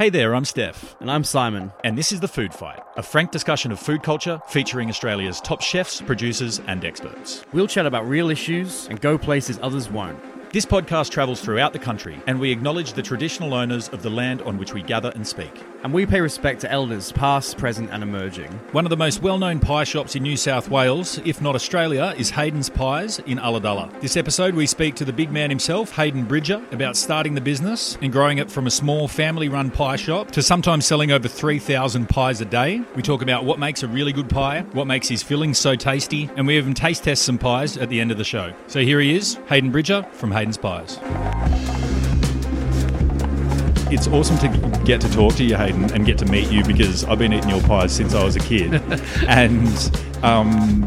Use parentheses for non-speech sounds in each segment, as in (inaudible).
Hey there, I'm Stef. And I'm Simon. And this is The Food Fight, a frank discussion of food culture featuring Australia's top chefs, producers, and experts. We'll chat about real issues and go places others won't. This podcast travels throughout the country, and we acknowledge the traditional owners of the land on which we gather and speak. And we pay respect to elders past, present, and emerging. One of the most well known pie shops in New South Wales, if not Australia, is Hayden's Pies in Ulladulla. This episode, we speak to the big man himself, Hayden Bridger, about starting the business and growing it from a small family run pie shop to sometimes selling over 3,000 pies a day. We talk about what makes a really good pie, what makes his fillings so tasty, and we even taste test some pies at the end of the show. So here he is, Hayden Bridger from Hayden's Pies. It's awesome to get to talk to you, Hayden, and get to meet you because I've been eating your pies since I was a kid. (laughs) and um,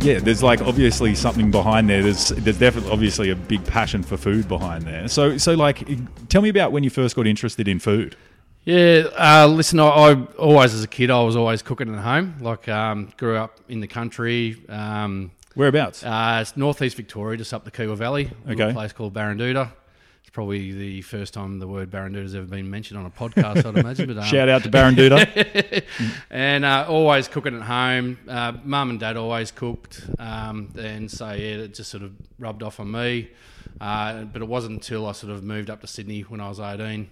yeah, there's like obviously something behind there. There's there's definitely obviously a big passion for food behind there. So so like, tell me about when you first got interested in food. Yeah, uh, listen, I, I always, as a kid, I was always cooking at home. Like, um, grew up in the country. Um, Whereabouts? uh, it's northeast Victoria, just up the Kiewa Valley. A place called Baranduda. Probably the first time the word Baranduda's ever been mentioned on a podcast, I'd imagine. But, um, (laughs) Shout out to Baranduda. (laughs) and uh, always cooking at home. Uh, Mum and Dad always cooked, um, and so yeah, it just sort of rubbed off on me. Uh, but it wasn't until I sort of moved up to Sydney when I was eighteen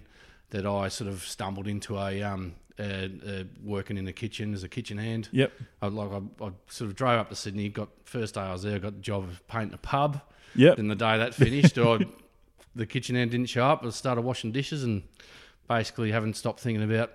that I sort of stumbled into a, um, a, a working in the kitchen as a kitchen hand. Yep. I, like I, I sort of drove up to Sydney. Got first day I was there, got the job of painting a pub. Yep. Then the day that finished, (laughs) I, the kitchen hand didn't show up. I started washing dishes and basically haven't stopped thinking about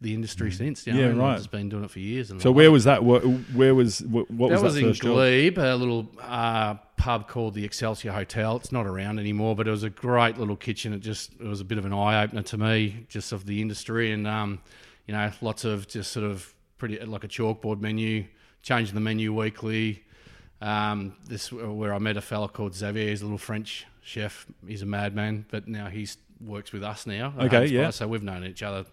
the industry since. You know, Mm. Yeah, right. I've just been doing it for years. And So where was that? Where was what, was that was that in first job? Glebe, a little uh, pub called the Excelsior Hotel. It's not around anymore, but it was a great little kitchen. It just it was a bit of an eye opener to me, just of the industry, and um, you know, lots of just sort of pretty like a chalkboard menu, changing the menu weekly. Um, this where I met a fella called Xavier. He's a little French chef. He's a madman, but now he works with us now. Okay, Haynes yeah. So we've known each other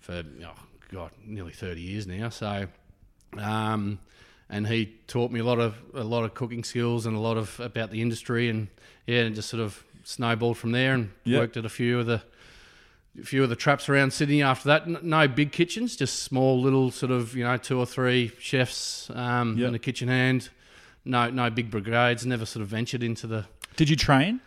for oh god, nearly thirty years now. So, um, and he taught me a lot of a lot of cooking skills and a lot of about the industry, and yeah, and just sort of snowballed from there and Yep. worked at a few of the a few of the traps around Sydney after that. No big kitchens, just small little sort of you know two or three chefs um, Yep. and a kitchen hand. No, no big brigades. Never sort of ventured into the. Did you train?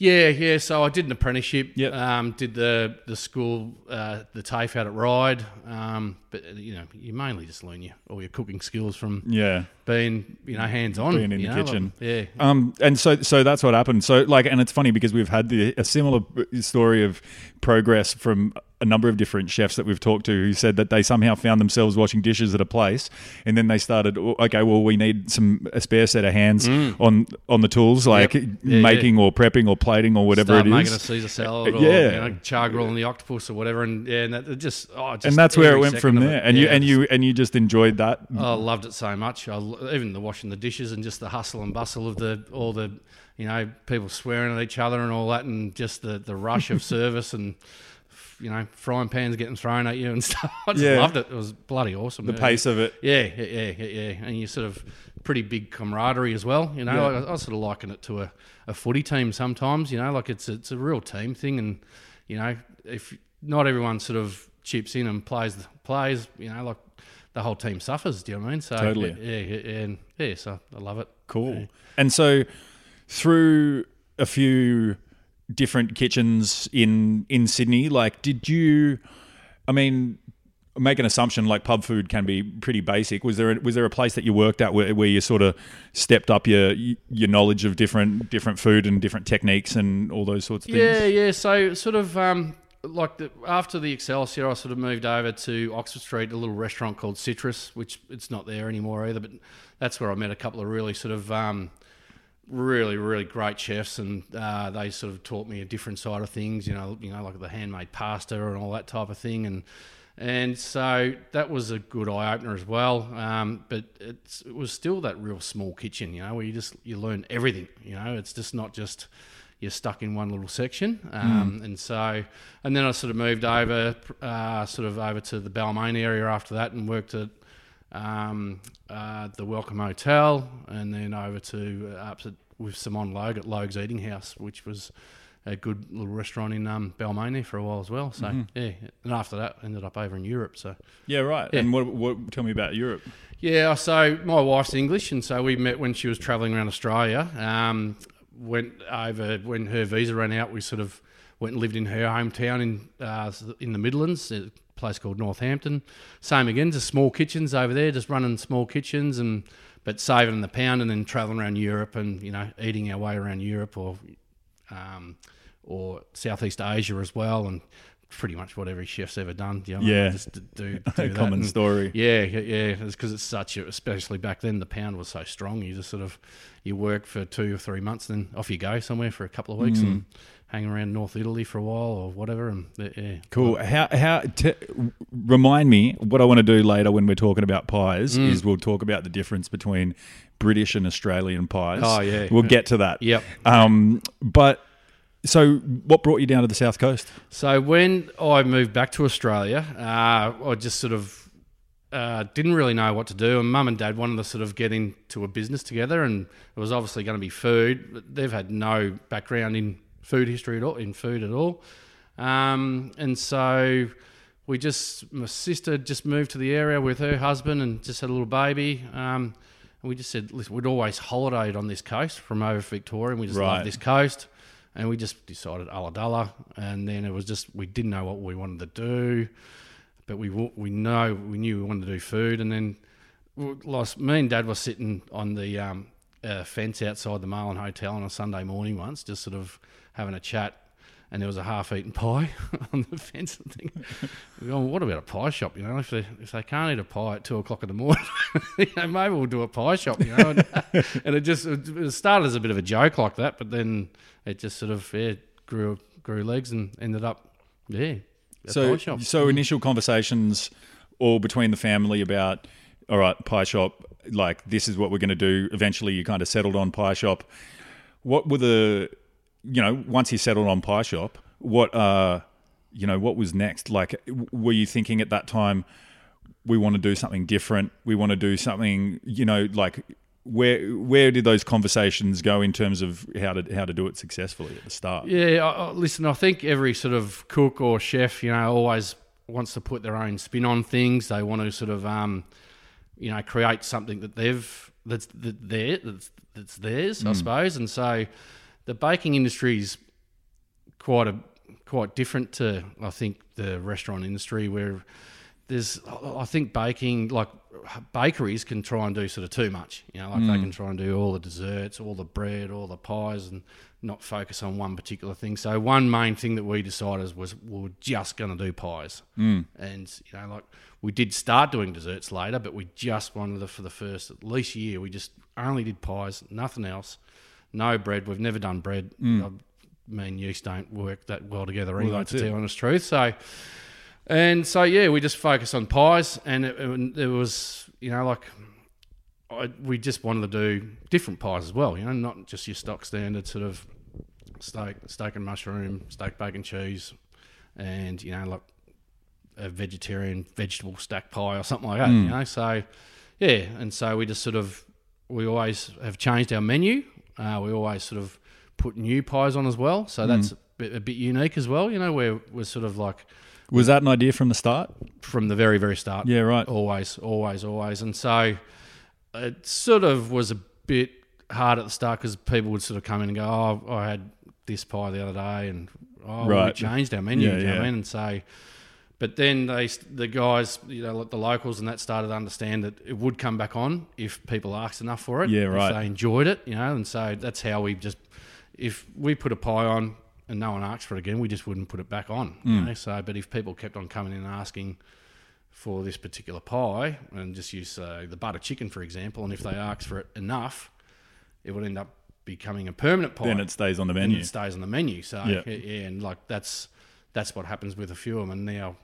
Yeah, yeah. So I did an apprenticeship. Yep. Um, did the the school uh, the TAFE out at Ryde. Um, but you know, you mainly just learn your all your cooking skills from Yeah. being you know hands on, Being in the kitchen. yeah. Um, and so, so that's what happened. So, like, and it's funny because we've had the, a similar story of progress from a number of different chefs that we've talked to who said that they somehow found themselves washing dishes at a place, and then they started, "Oh, okay, well, we need some a spare set of hands on on the tools, like Mm. Yeah, making or prepping or plating or whatever Start it making is. a Caesar salad, or, Yeah. you know, char grilling the octopus or whatever, and yeah, and that just, oh, just and that's where it went from there. it. And you and you and you just enjoyed that. Oh, I loved it so much. I, even the washing the dishes and just the hustle and bustle of the all the, you know, people swearing at each other and all that, and just the, the rush of (laughs) service and, you know, frying pans getting thrown at you and (laughs) stuff. I just Yeah. loved it. It was bloody awesome. The Yeah. pace of it. Yeah, yeah, yeah, yeah. And you sort of pretty big camaraderie as well. You know, Yeah. I, I sort of liken it to a, a footy team sometimes. You know, like it's it's a real team thing, and you know, if not everyone sort of chips in and plays plays, you know, like the whole team suffers. Do you know what I mean? So Totally. yeah, yeah, yeah, and yeah. So I love it. Cool. And so through a few different kitchens in in Sydney. Like, did you? I mean, make an assumption like pub food can be pretty basic. Was there a, was there a place that you worked at where, where you sort of stepped up your your knowledge of different different food and different techniques and all those sorts of things? Yeah, yeah. So sort of um, like the, after the Excelsior, I sort of moved over to Oxford Street, a little restaurant called Citrus, which it's not there anymore either. But that's where I met a couple of really sort of um, really really great chefs, and uh, they sort of taught me a different side of things. You know, you know, like the handmade pasta and all that type of thing, and and so that was a good eye opener as well. Um, but it was still that real small kitchen, you know, where you just you learn everything. You know, it's just not just you're stuck in one little section. Um, mm. And so, and then I sort of moved over, uh, sort of over to the Balmain area after that, and worked at um, uh, the Welcome Hotel, and then over to uh, up to, with Simon Logue at Logue's Eating House, which was a good little restaurant in um, Balmain for a while as well. So mm-hmm. yeah, and after that, ended up over in Europe. So yeah, right. Yeah. And what, what? Tell me about Europe. Yeah, so my wife's English, and so we met when she was travelling around Australia. Um, went over when her visa ran out. We sort of went and lived in her hometown in uh, in the Midlands, a place called Northampton. Same again, just small kitchens over there, just running small kitchens and but saving the pound and then traveling around Europe and you know eating our way around Europe or um, or Southeast Asia as well, and pretty much what every chef's ever done. You know, yeah, just do, (laughs) do common and, story. Yeah, yeah, it's because it's such a, especially back then the pound was so strong. You just sort of you work for two or three months, then off you go somewhere for a couple of weeks mm. and hang around North Italy for a while or whatever. And yeah, cool. How how t- remind me what I want to do later when we're talking about pies mm. is we'll talk about the difference between British and Australian pies. Oh yeah, we'll get to that. Yep. Um, but so, what brought you down to the south coast? So, when I moved back to Australia, uh, I just sort of uh, didn't really know what to do. And mum and dad wanted to sort of get into a business together, and it was obviously going to be food. But they've had no background in food history at all, in food at all. Um, and so we just, my sister just moved to the area with her husband and just had a little baby. Um, and we just said, listen, we'd always holidayed on this coast from over Victoria, and we just right. love this coast and we just decided Ulladulla, and then it was just we didn't know what we wanted to do, but we we know we knew we wanted to do food, and then lost, me and Dad were sitting on the um, uh, fence outside the Marlin Hotel on a Sunday morning once, just sort of having a chat, and there was a half-eaten pie (laughs) on the fence. And thinking, well, (laughs) oh, what about a pie shop? You know, if they if they can't eat a pie at two o'clock in the morning, (laughs) you know, maybe we'll do a pie shop. You know, and, and it just it started as a bit of a joke like that, but then it just sort of yeah, grew grew legs and ended up yeah. So so initial conversations all between the family about all right pie shop like this is what we're going to do. Eventually, you kind of settled on pie shop. What were the you know once you settled on pie shop? What uh you know what was next? Like were you thinking at that time? We want to do something different. We want to do something, you know, like where where did those conversations go in terms of how to how to do it successfully at the start? Yeah, listen, I think every sort of cook or chef, you know, always wants to put their own spin on things. They want to sort of, um, you know, create something that they've that's that there that's, that's theirs, mm. I suppose. And so, the baking industry is quite a quite different to I think the restaurant industry where there's I think baking like bakeries can try and do sort of too much. You know, like mm. they can try and do all the desserts, all the bread, all the pies, and not focus on one particular thing. So one main thing that we decided was we are just going to do pies, mm. and you know, like we did start doing desserts later, but we just wanted to, for the first at least year, we just only did pies, nothing else, no bread. We've never done bread. Mm. I, me and yeast don't work that well together anyway, well, to tell honest truth. So and so yeah, we just focused on pies, and it, it, it was you know like I, we just wanted to do different pies as well. You know, not just your stock standard sort of steak, steak and mushroom, steak bacon cheese, and you know like a vegetarian vegetable stack pie or something like that. Mm. You know, so yeah, and so we just sort of we always have changed our menu. Uh, we always sort of put new pies on as well, so mm. that's a bit, a bit unique as well. You know, where we're sort of like was that an idea from the start? From the very, very start. Yeah, right. Always, always, always. And so it sort of was a bit hard at the start because people would sort of come in and go, "Oh, I had this pie the other day, and oh, we changed our menu. Yeah, you know yeah. I mean? And so, but then they, the guys, you know, like the locals and that started to understand that it would come back on if people asked enough for it. Yeah, if right. they enjoyed it, you know, and so that's how we just, if we put a pie on and no one asked for it again, we just wouldn't put it back on. Mm. You know? So, but if people kept on coming in and asking for this particular pie, and just use uh, the butter chicken for example, and if they asked for it enough, it would end up becoming a permanent pie. Then it stays on the And menu. it stays on the menu. So Yeah. yeah, and like that's that's what happens with a few of them. And now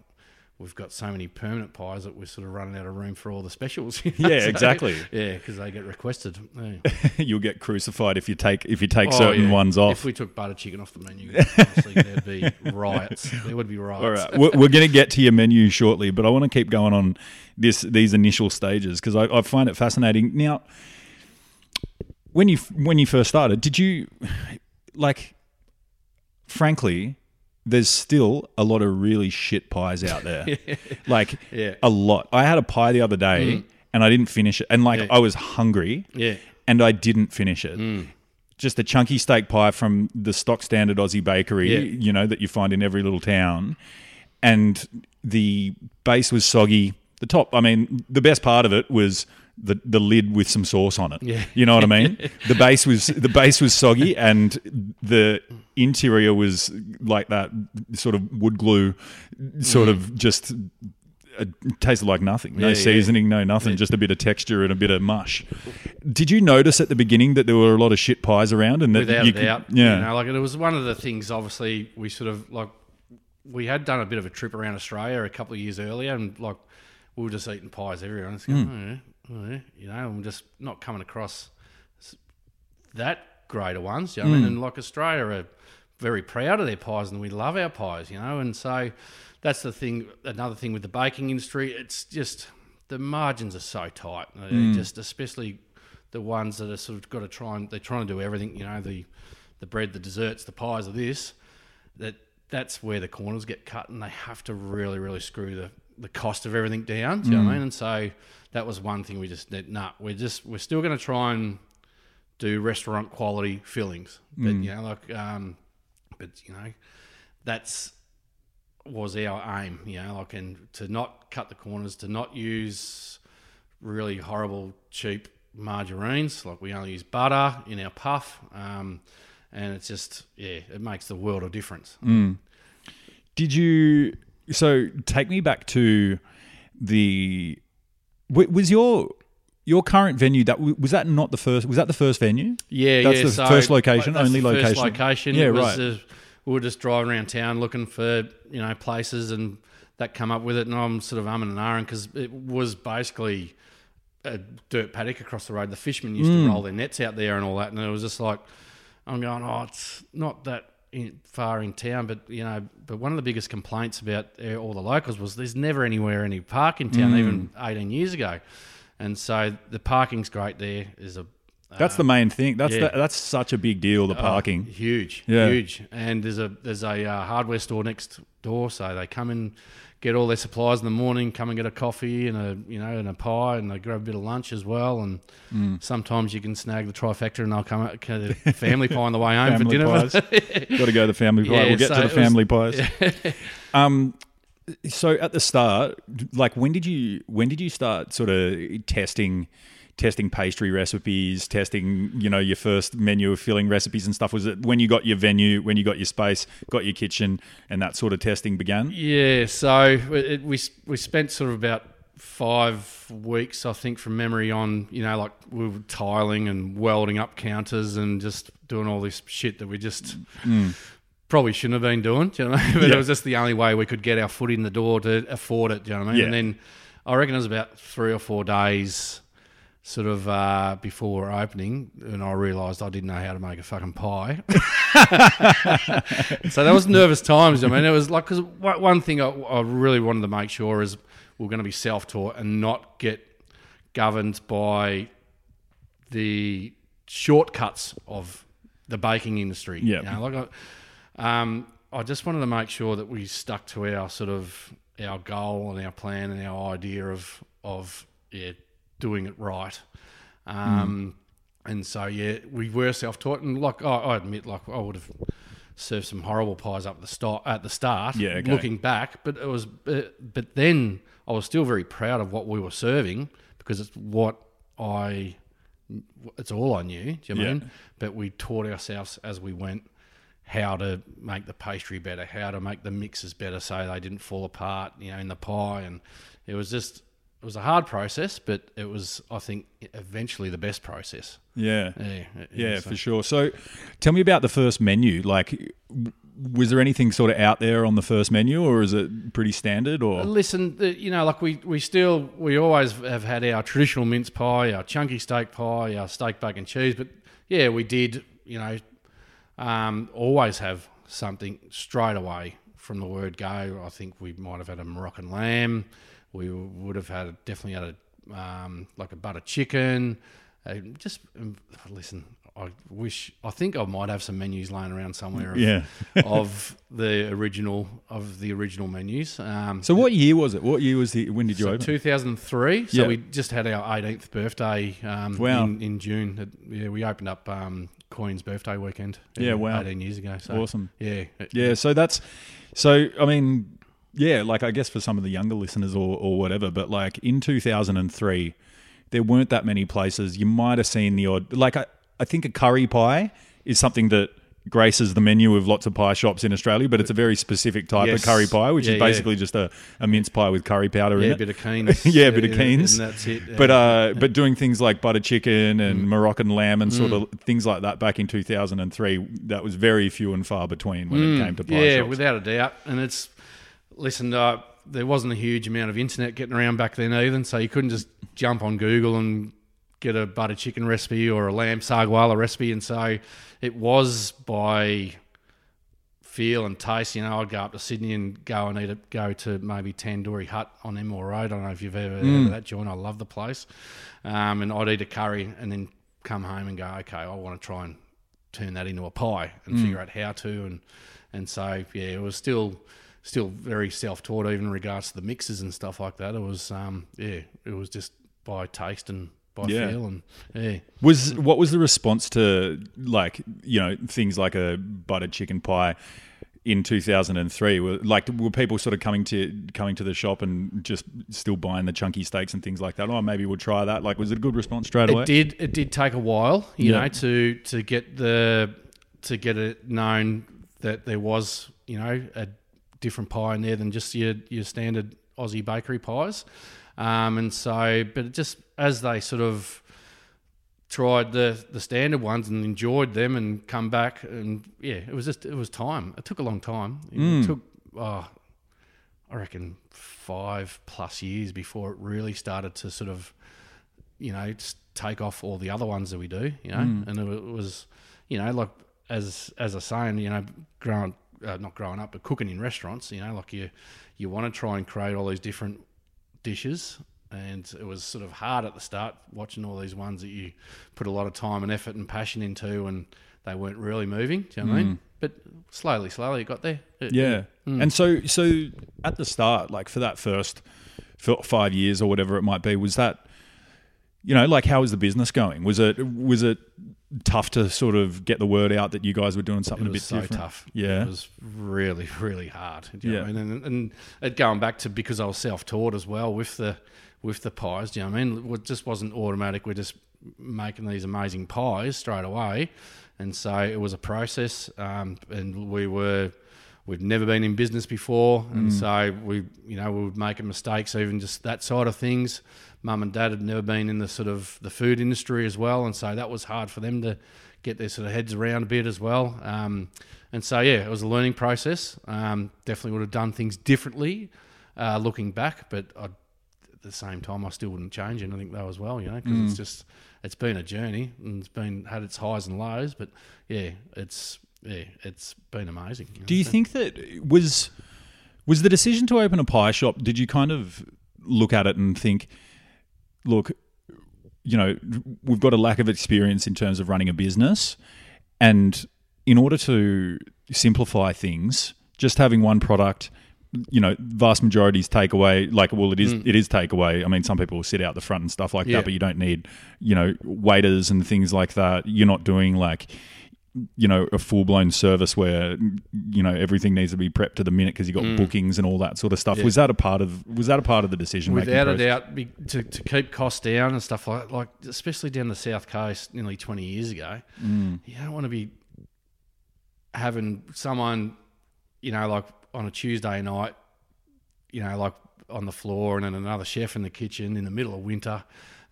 we've got so many permanent pies that we're sort of running out of room for all the specials. (laughs) you know? Yeah, So, exactly. Yeah, because they get requested. Yeah. (laughs) You'll get crucified if you take if you take Oh, certain yeah. ones off. If we took butter chicken off the menu, honestly, there'd be (laughs) riots. There would be riots. All right, we're, we're going to get to your menu shortly, but I want to keep going on this these initial stages because I, I find it fascinating. Now, when you when you first started, did you like? Frankly, there's still a lot of really shit pies out there, (laughs) like Yeah. Mm. a lot. I had a pie the other day and I didn't finish it, and like Yeah. I was hungry, Yeah. and I didn't finish it. Mm. Just a chunky steak pie from the stock standard Aussie bakery, Yeah. you know, that you find in every little town. And the base was soggy. The top, I mean, the best part of it was the the lid with some sauce on it. Yeah. You know what I mean? (laughs) the base was the base was soggy and the interior was like that sort of wood glue sort mm. of just it tasted like nothing. No Yeah, yeah. seasoning, no nothing, just a bit of texture and a bit of mush. Did you notice at the beginning that there were a lot of shit pies around and that without you could- doubt. yeah, you know, like it was one of the things. Obviously, we sort of like we had done a bit of a trip around Australia a couple of years earlier, and like we were just eating pies everywhere. Going, oh, hmm. oh, yeah," you know, we're just not coming across that greater ones. You know what I Hmm. mean, and like Australia are very proud of their pies, and we love our pies. You know, and so that's the thing. Another thing with the baking industry, it's just the margins are so tight. They're Hmm. Just especially the ones that are sort of got to try and they're trying to do everything. You know, the the bread, the desserts, the pies of this. That that's where the corners get cut, and they have to really, really screw the the cost of everything down. Do you know what I mean? And so that was one thing we just did. Nah, we're just we're still going to try and do restaurant quality fillings, but you know, like, um, but you know, that's was our aim. You know, like, and to not cut the corners, to not use really horrible cheap margarines. Like we only use butter in our puff, um, and it's just yeah, it makes the world of difference. Did you? So take me back to the. Wa- Was your your current venue that was that not the first? Was that the first venue? Yeah, That's yeah. the so, first location, only the first location? location. Yeah, It was, right. uh, we were just driving around town looking for you know places, and that come up with it, and I'm sort of umming and ahhing because it was basically a dirt paddock across the road. The fishermen used Mm. to roll their nets out there and all that, and it was just like I'm going, oh, it's not that in, far in town, but you know, but one of the biggest complaints about uh, all the locals was there's never anywhere any park in Mm. town, even 18 years ago, and so the parking's great there. Is a That's the main thing. That's yeah. the, that's such a big deal. The Oh, parking. huge, Yeah. huge. And there's a there's a uh, hardware store next door, so they come and get all their supplies in the morning. Come and get a coffee and a you know and a pie, and they grab a bit of lunch as well. And Mm. sometimes you can snag the trifecta, and they'll come out get a family pie on the way home for Family dinner. pies. (laughs) Got to go to the family pie. Yeah, we'll get so to the it was- family pies. (laughs) (laughs) um, so at the start, like when did you when did you start sort of testing? Testing pastry recipes, testing you know your first menu of filling recipes and stuff. Was it when you got your venue, when you got your space, got your kitchen, and that sort of testing began? Yeah, so it, we we spent sort of about five weeks, I think, from memory on you know like we were tiling and welding up counters and just doing all this shit that we just mm. probably shouldn't have been doing. Do you know I mean? (laughs) But Yeah. it was just the only way we could get our foot in the door to afford it. Do you know what I mean? Yeah. And then I reckon it was about three or four days. Sort of uh, before we're opening, and I realised I didn't know how to make a fucking pie. (laughs) So that was nervous times. I mean, it was like because one thing I, I really wanted to make sure is we're going to be self-taught and not get governed by the shortcuts of the baking industry. Yeah. you know, like I, um, I just wanted to make sure that we stuck to our sort of our goal and our plan and our idea of of yeah doing it right. Um, And so yeah, we were self-taught, and like I, I admit, like I would have served some horrible pies up the start. At the start, Yeah, okay. looking back, but it was, uh, but then I was still very proud of what we were serving because it's what I, it's all I knew. Do you know what I Yeah. mean? But we taught ourselves as we went how to make the pastry better, how to make the mixes better so they didn't fall apart, you know, in the pie. And it was just, it was a hard process, but it was, I think, eventually the best process. Yeah. Yeah, Yeah, so- for sure. So, tell me about the first menu. Like, was there anything sort of out there on the first menu, or is it pretty standard? Or Listen, you know, like we, we still, we always have had our traditional mince pie, our chunky steak pie, our steak, bacon, cheese. But yeah, we did, you know, um, always have something straight away from the word go. I think we might have had a Moroccan lamb. We would have had definitely had a um, like a butter chicken. Uh, just um, listen. I wish. I think I might have some menus laying around somewhere. Of, Yeah. (laughs) of the original of the original menus. Um, so, what year was it? What year was the? When did you so open? 2003. So Yeah. we just had our 18th birthday um, Wow. in, in June. It- yeah, we opened up um, Queen's birthday weekend. Yeah, uh, wow. 18 years ago. So Awesome. Yeah. it- Yeah, so that's so. I mean, yeah, like I guess for some of the younger listeners or or whatever, but like in two thousand and three, there weren't that many places. You might have seen the odd. Like I, I think a curry pie is something that graces the menu of lots of pie shops in Australia, but it's a very specific type Yes. of curry pie, which Yeah, is yeah. basically just a, a mince pie with curry powder Yeah, in it. a bit of (laughs) Keen's. yeah, a bit of Yeah, Keen's. And that's it. But yeah. uh, but doing things like butter chicken Mm. and Moroccan lamb and sort of things like that back in 2003, that was very few and far between when it came to pie Mm. yeah, shops. without a doubt. And it's listen, uh, there wasn't a huge amount of internet getting around back then either, so you couldn't just jump on Google and get a butter chicken recipe or a lamb saagwala recipe. And so it was by feel and taste. You know, I'd go up to Sydney and go and eat it, go to maybe Tandoori Hut on Enmore Road. I don't know if you've ever heard of that joint. I love the place. Um, and I'd eat a curry and then come home and go, okay, I want to try and turn that into a pie and figure out how to. And and so yeah, it was still still very self taught even in regards to the mixes and stuff like that. It was um, yeah, it was just by taste and by Yeah. feel and yeah. Was what was the response to like you know things like a buttered chicken pie in 2003? Were like were people sort of coming to coming to the shop and just still buying the chunky steaks and things like that? Oh, maybe we'll try that. Like, was it a good response straight away? It did. It did take a while, you Yeah. know, to to get the to get it known that there was, you know, a different pie in there than just your your standard Aussie bakery pies. Um, and so, but just as they sort of tried the the standard ones and enjoyed them and come back and yeah, it was just it was time. It took a long time. It took oh, I reckon five plus years before it really started to sort of you know, take off all the other ones that we do, you know, Mm. and it it was, you know, like as as I was saying, you know, growing uh, not growing up, but cooking in restaurants, you know, like you you want to try and create all these different dishes, and it was sort of hard at the start watching all these ones that you put a lot of time and effort and passion into, and they weren't really moving. Do you know what I mean? But slowly, slowly, it got there. It- Mm. Yeah. Mm. And so, so at the start, like for that first five years or whatever it might be, was that, you know, like how was the business going? Was it was it tough to sort of get the word out that you guys were doing something it a bit so different? tough. Yeah. it was really, (laughs) really hard. Do you know Yeah. what I mean? And, and it going back to because I was self-taught as well with the with the pies. Do you know what I mean? It just wasn't automatic. We're just making these amazing pies straight away, and so it was a process. Um, and we were. We'd never been in business before, and so we, you know, we would make mistakes, even just that side of things. Mum and dad had never been in the sort of the food industry as well, and so that was hard for them to get their sort of heads around a bit as well. Um, and so yeah, it was a learning process. Um, definitely would have done things differently uh, looking back, but I, at the same time, I still wouldn't change anything though as well. You know, because it's just it's been a journey and it's been had its highs and lows, but yeah, it's yeah, it's been amazing. know. Do you think that was was the decision to open a pie shop? Did you kind of look at it and think, look, you know, we've got a lack of experience in terms of running a business, and in order to simplify things, just having one product. You know, vast majority is takeaway. Like, well, it is mm. it is takeaway. I mean, some people will sit out the front and stuff like Yeah. that, but you don't need, you know, waiters and things like that. You're not doing like you know a full blown service where you know everything needs to be prepped to the minute because you got bookings and all that sort of stuff. Was that a part of was that a part of the decision? Without a doubt, be, to, to keep costs down and stuff like like especially down the south coast nearly twenty years ago, Mm. you don't want to be having someone, you know, like on a Tuesday night, you know, like on the floor, and then another chef in the kitchen in the middle of winter,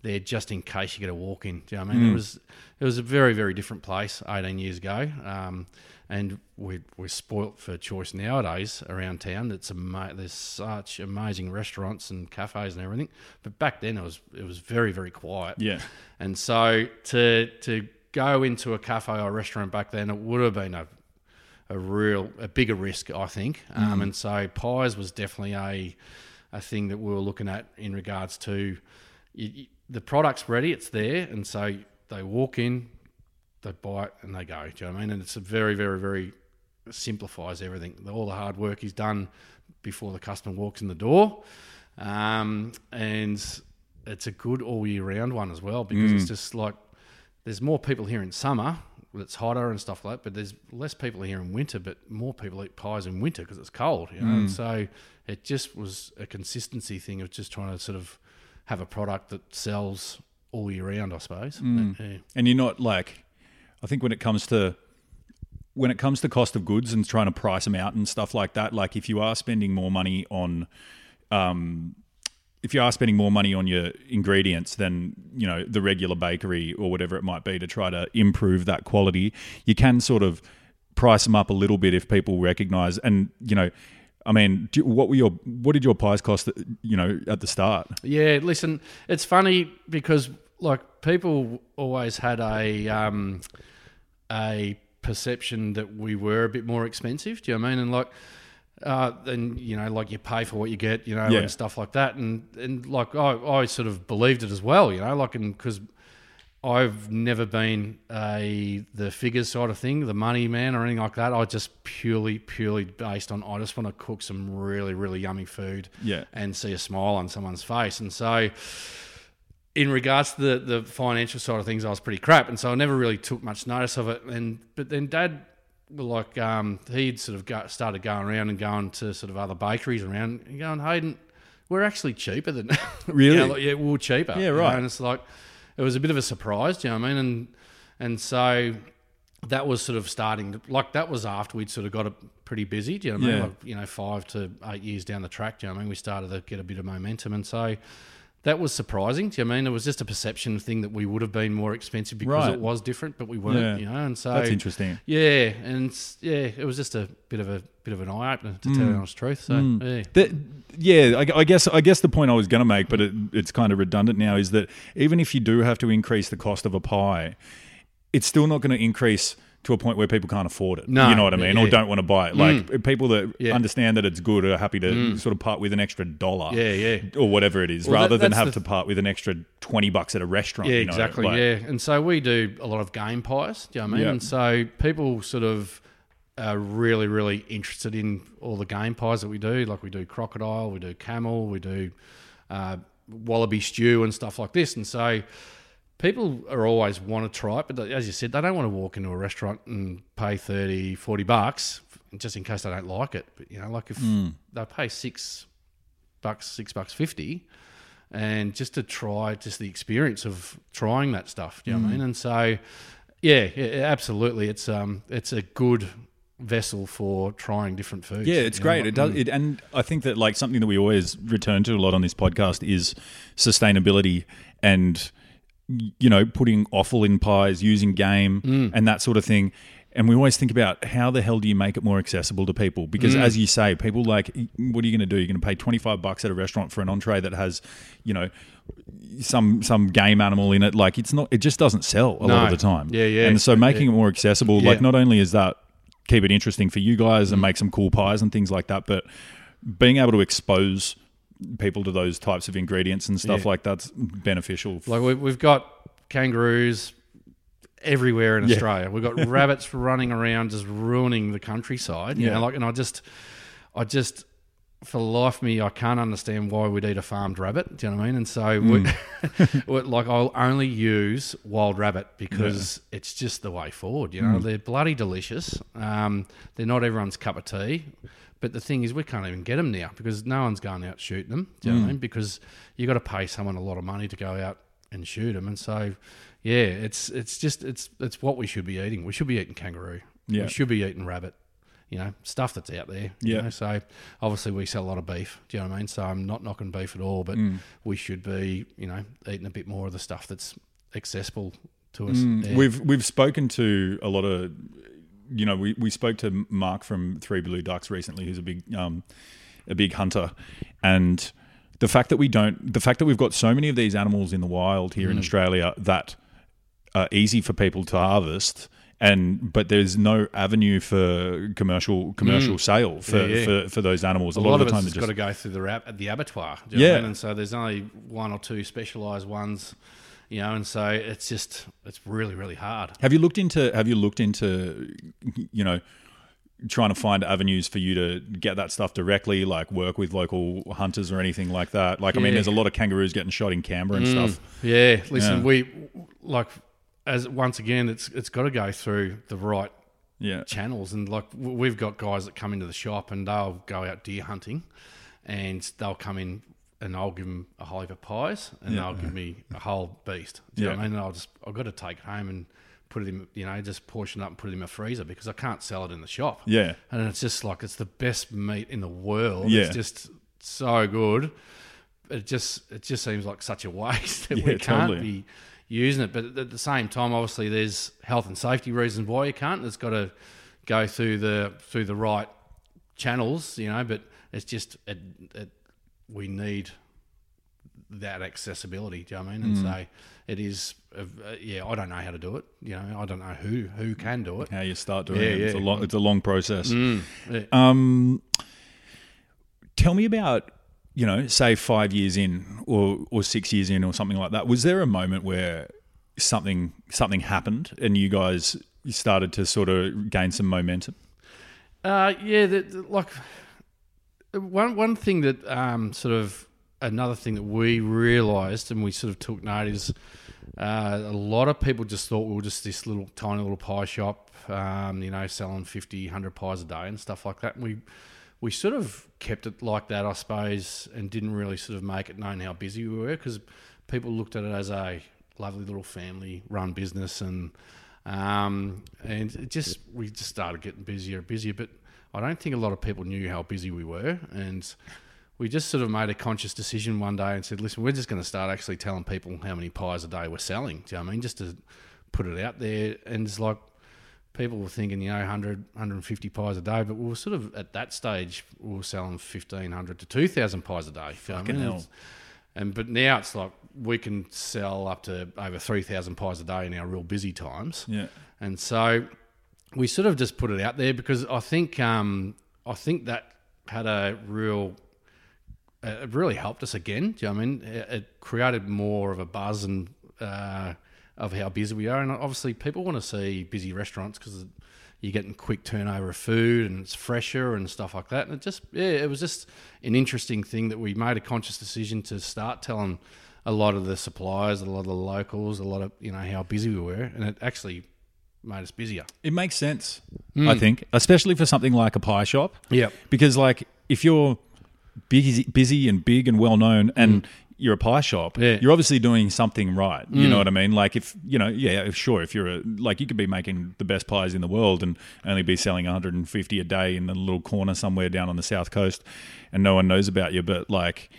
there just in case you get a walk in. Do you know what I mean? It was it was a very very different place eighteen years ago, um, and we we're spoilt for choice nowadays around town. It's ama- there's such amazing restaurants and cafes and everything, but back then it was it was very very quiet. Yeah. And so to to go into a cafe or restaurant back then, it would have been a a real a bigger risk, I think. Um, and so pies was definitely a a thing that we were looking at in regards to you- the product's ready, it's there, and so they walk in, they buy it, and they go. Do you know what I mean? And it's a very, very, very simplifies everything. All the hard work is done before the customer walks in the door, um, and it's a good all year round one as well because it's just like there's more people here in summer. It's hotter and stuff like that, but there's less people here in winter. But more people eat pies in winter because it's cold, you know. And so it just was a consistency thing of just trying to sort of have a product that sells all year round, I suppose. But, yeah. and you're not like i think when it comes to when it comes to cost of goods and trying to price them out and stuff like that like if you are spending more money on um if you are spending more money on your ingredients than you know the regular bakery or whatever it might be to try to improve that quality you can sort of price them up a little bit if people recognize and you know I mean, do, what were your what did your pies cost? You know, at the start. Yeah, listen, it's funny because like people always had a um, a perception that we were a bit more expensive. Do you know what I mean? And like, uh, then you know, like you pay for what you get, you know, Yeah. and stuff like that. And and like I, I sort of believed it as well, you know, like and because. I've never been a the figures side of thing, the money man or anything like that. I just purely, purely based on I just want to cook some really, really yummy food Yeah. and see a smile on someone's face. And so, in regards to the, the financial side of things, I was pretty crap, and so I never really took much notice of it. And but then Dad, like um, he'd sort of got, started going around and going to sort of other bakeries around and going, Hayden, we're actually cheaper than (laughs) Really? You know, like, yeah, we we're cheaper. Yeah, you know, right. and it's like it was a bit of a surprise. Do you know what I mean? And and so that was sort of starting to, like that was after we'd sort of got it pretty busy. Do you know what I mean? Yeah. Like, you know, five to eight years down the track. Do you know what I mean? We started to get a bit of momentum, and so that was surprising. Do you I mean? It was just a perception thing that we would have been more expensive because Right. it was different, but we weren't. Yeah. You know, and so That's interesting. Yeah, and yeah, it was just a bit of a bit of an eye opener to tell you mm. the honest truth. So mm. yeah. That, yeah, I, I guess I guess the point I was going to make, but it, it's kind of redundant now, is that even if you do have to increase the cost of a pie, it's still not going to increase to a point where people can't afford it. No, you know what I mean, or don't want to buy it. Like people that Yeah. understand that it's good are happy to sort of part with an extra dollar, Yeah, yeah. or whatever it is, Well, that- rather than have the- to part with an extra twenty bucks at a restaurant. Yeah, you know, exactly. like- yeah, and so we do a lot of game pies. Do you know what I mean? Yeah. And so people sort of are really, really interested in all the game pies that we do. Like we do crocodile, we do camel, we do uh, wallaby stew and stuff like this. And so people are always want to try it, but as you said, they don't want to walk into a restaurant and pay 30, 40 bucks just in case they don't like it. But you know, like if hmm. they pay six bucks, six bucks fifty, and just to try just the experience of trying that stuff. Do you know what I hmm. mean? And so, yeah, yeah, absolutely, it's um, it's a good vessel for trying different foods. Yeah, it's know, great. It does, mm. it, and I think that like something that we always return to a lot on this podcast is sustainability and you know putting offal in pies, using game, Mm. and that sort of thing. And we always think about how the hell do you make it more accessible to people? Because Mm. as you say, people like, what are you going to do? You're going to pay 25 bucks at a restaurant for an entree that has, you know, some some game animal in it. Like it's not, it just doesn't sell a lot of the time. Yeah, yeah. And so making it more accessible, like not only is that keep it interesting for you guys and make some cool pies and things like that, but being able to expose people to those types of ingredients and stuff Yeah. like that's beneficial. Like we, we've got kangaroos everywhere in Yeah. Australia. We've got (laughs) rabbits running around just ruining the countryside. You Yeah. know, like, and I just, I just, for the life of me, I can't understand why we'd eat a farmed rabbit. Do you know what I mean? And so, we, (laughs) we- like, I'll only use wild rabbit because it's just the way forward. You know, they're bloody delicious. Um, they're not everyone's cup of tea. But the thing is, we can't even get them now because no one's going out shooting them. Do you know what I mean? Because you got to pay someone a lot of money to go out and shoot them. And so, yeah, it's it's just it's it's what we should be eating. We should be eating kangaroo. Yeah. We should be eating rabbit. You know, stuff that's out there. you Yeah. know. So obviously we sell a lot of beef. Do you know what I mean? So I'm not knocking beef at all, but Mm. we should be, you know, eating a bit more of the stuff that's accessible to us. Mm. We've we've spoken to a lot of, you know, we, we spoke to Mark from Three Blue Ducks recently, who's a big um, a big hunter, and the fact that we don't, the fact that we've got so many of these animals in the wild here in Australia that are easy for people to harvest. And but there's no avenue for commercial commercial sale for, Yeah, yeah. for, for those animals. a A, lot, lot, of the time, it's they're got to go through the the abattoir. Do you know what I Yeah. mean? And so there's only one or two specialised ones, you know, and so it's just it's really really hard. Have you looked into Have you looked into you know trying to find avenues for you to get that stuff directly, like work with local hunters or anything like that? Like, I mean, there's a lot of kangaroos getting shot in Canberra and stuff. Mm. Yeah, listen, Yeah. we like as once again, it's it's got to go through the right Yeah, channels and like we've got guys that come into the shop and they'll go out deer hunting and they'll come in and I'll give them a whole heap of pies and they'll give me a whole beast. Do you know Yeah. what I mean? And I'll just I've got to take it home and put it in you know just portion it up and put it in my freezer because I can't sell it in the shop. Yeah. and it's just like it's the best meat in the world. Yeah. it's just so good. It just it just seems like such a waste (laughs) that Yeah, we can't totally. be using it. But at the same time, obviously, there's health and safety reasons why you can't. It's got to go through the through the right channels, you know. But it's just it, it, we need that accessibility. Do you know what I mean? And Mm. so it is. Uh, yeah, I don't know how to do it. You know, I don't know who who can do it. how you start doing Yeah, it. It's a long, it's a long process. Yeah. Um, tell me about you know, say five years in or or six years in or something like that. Was there a moment where something something happened and you guys started to sort of gain some momentum? Uh, yeah, the, the- like one one thing that um, sort of another thing that we realised and we sort of took note is uh, a lot of people just thought we were just this little tiny little pie shop, um, you know, selling 50, 100 pies a day and stuff like that. And we we sort of kept it like that, I suppose, and didn't really sort of make it known how busy we were because people looked at it as a lovely little family run business and um, and it just we just started getting busier and busier. But I don't think a lot of people knew how busy we were, and we just sort of made a conscious decision one day and said, "Listen, we're just going to start actually telling people how many pies a day we're selling." Do you know what I mean? Just to put it out there, and it's like people were thinking, you know, 100, 150 pies a day, but we were sort of at that stage, we were selling 1,500 to 2,000 pies a day. You know I Fucking hell. And but now it's like we can sell up to over 3,000 pies a day in our real busy times. Yeah. And so we sort of just put it out there because I think um, I think that had a real it really helped us again. Do you know what I mean? It, it created more of a buzz and uh, of how busy we are, and obviously people want to see busy restaurants because you're getting quick turnover of food and it's fresher and stuff like that. And it just yeah, it was just an interesting thing that we made a conscious decision to start telling a lot of the suppliers, a lot of the locals, a lot of you know how busy we were, and it actually made us busier. It makes sense, hmm. I think, especially for something like a pie shop. Yep. Because like if you're busy, busy and big and well known, and hmm. you're a pie shop, Yeah. you're obviously doing something right. You know hmm. what I mean? Like if you know, yeah, sure. If you're a like, you could be making the best pies in the world and only be selling 150 a day in a little corner somewhere down on the south coast, and no one knows about you. But like.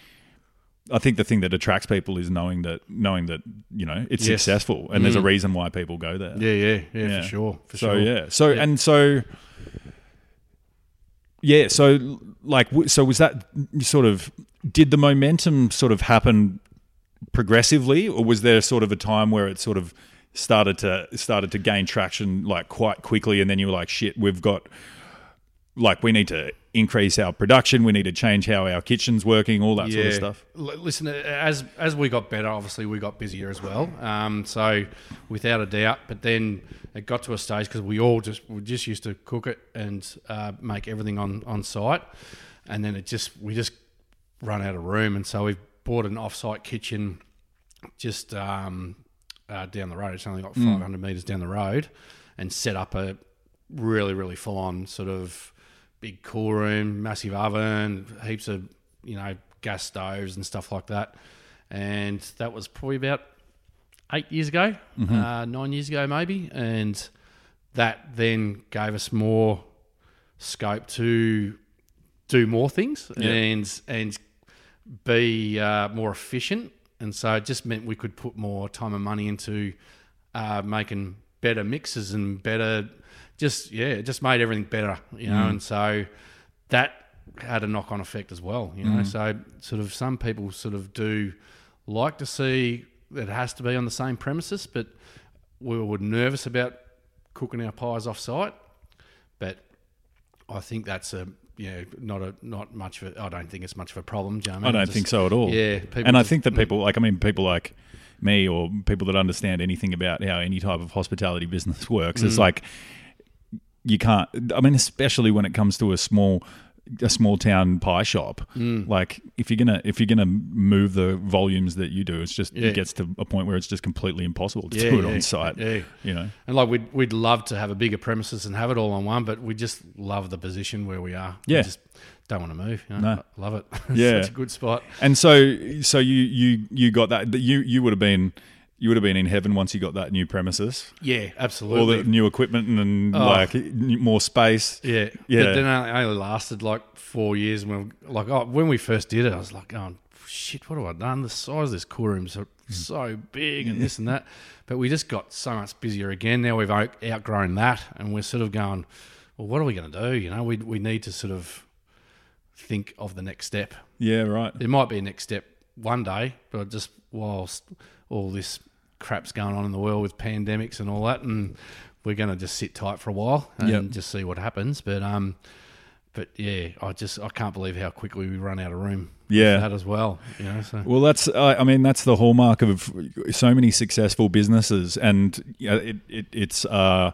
I think the thing that attracts people is knowing that knowing that you know it's Yes. successful and there's a mm. reason why people go there. Yeah, yeah, yeah, for sure. For so sure. yeah, so and so yeah, so like so was that sort of did the momentum sort of happen progressively, or was there sort of a time where it sort of started to started to gain traction like quite quickly, and then you were like, shit, we've got like we need to increase our production, we need to change how our kitchen's working, all that sort of stuff. L- listen, as as we got better, obviously we got busier as well. Um, so without a doubt, but then it got to a stage because we all just we just used to cook it and uh, make everything on on site. and then it just we just run out of room, and so we've bought an off-site kitchen just um, uh, down the road. It's only got 500 meters down the road, and set up a really really full-on sort of big cool room, massive oven, heaps of you know gas stoves and stuff like that. And that was probably about eight years ago, uh, nine years ago maybe, and that then gave us more scope to do more things and and be uh, more efficient. And so it just meant we could put more time and money into uh, making better mixes and better, just yeah, it just made everything better, you know. And mm. so that had a knock on effect as well, you know. Mm. So sort of some people sort of do like to see that it has to be on the same premises, but we were nervous about cooking our pies off site. But I think that's a yeah, not a not much of a, I don't think it's much of a problem. Do you know I mean? don't Just- think so at all. Yeah, people and I think that mm. people like I mean people like me or people that understand anything about how any type of hospitality business works. Mm. It's like you can't. I mean, especially when it comes to a small a small town pie shop. Mm. Like if you're gonna if you're gonna move the volumes that you do, it's just Yeah. it gets to a point where it's just completely impossible to Yeah, do it yeah, on site. yeah. You know. And like we'd we'd love to have a bigger premises and have it all on one, but we just love the position where we are. Yeah. We just don't want to move. You know? No. Love it. (laughs) Yeah. such a good spot. And so, so you you you got that You you would have been you would have been in heaven once you got that new premises, Yeah, absolutely. all the new equipment and, Oh. like more space. yeah, Yeah. But then it only lasted like four years. When we, like oh, when we first did it, I was like, oh shit, what have I done? The size of this cool room's so, so big and this and that. But we just got so much busier again. Now we've outgrown that, and we're sort of going, well, what are we going to do? You know, we we need to sort of think of the next step. Yeah, right. There might be a next step one day, but just whilst all this crap's going on in the world with pandemics and all that, and we're going to just sit tight for a while and Yep. just see what happens. But um, but yeah, I just I can't believe how quickly we run out of room. Yeah. that as well. You know, so Well, that's uh, I mean that's the hallmark of so many successful businesses, and you know, it, it it's uh,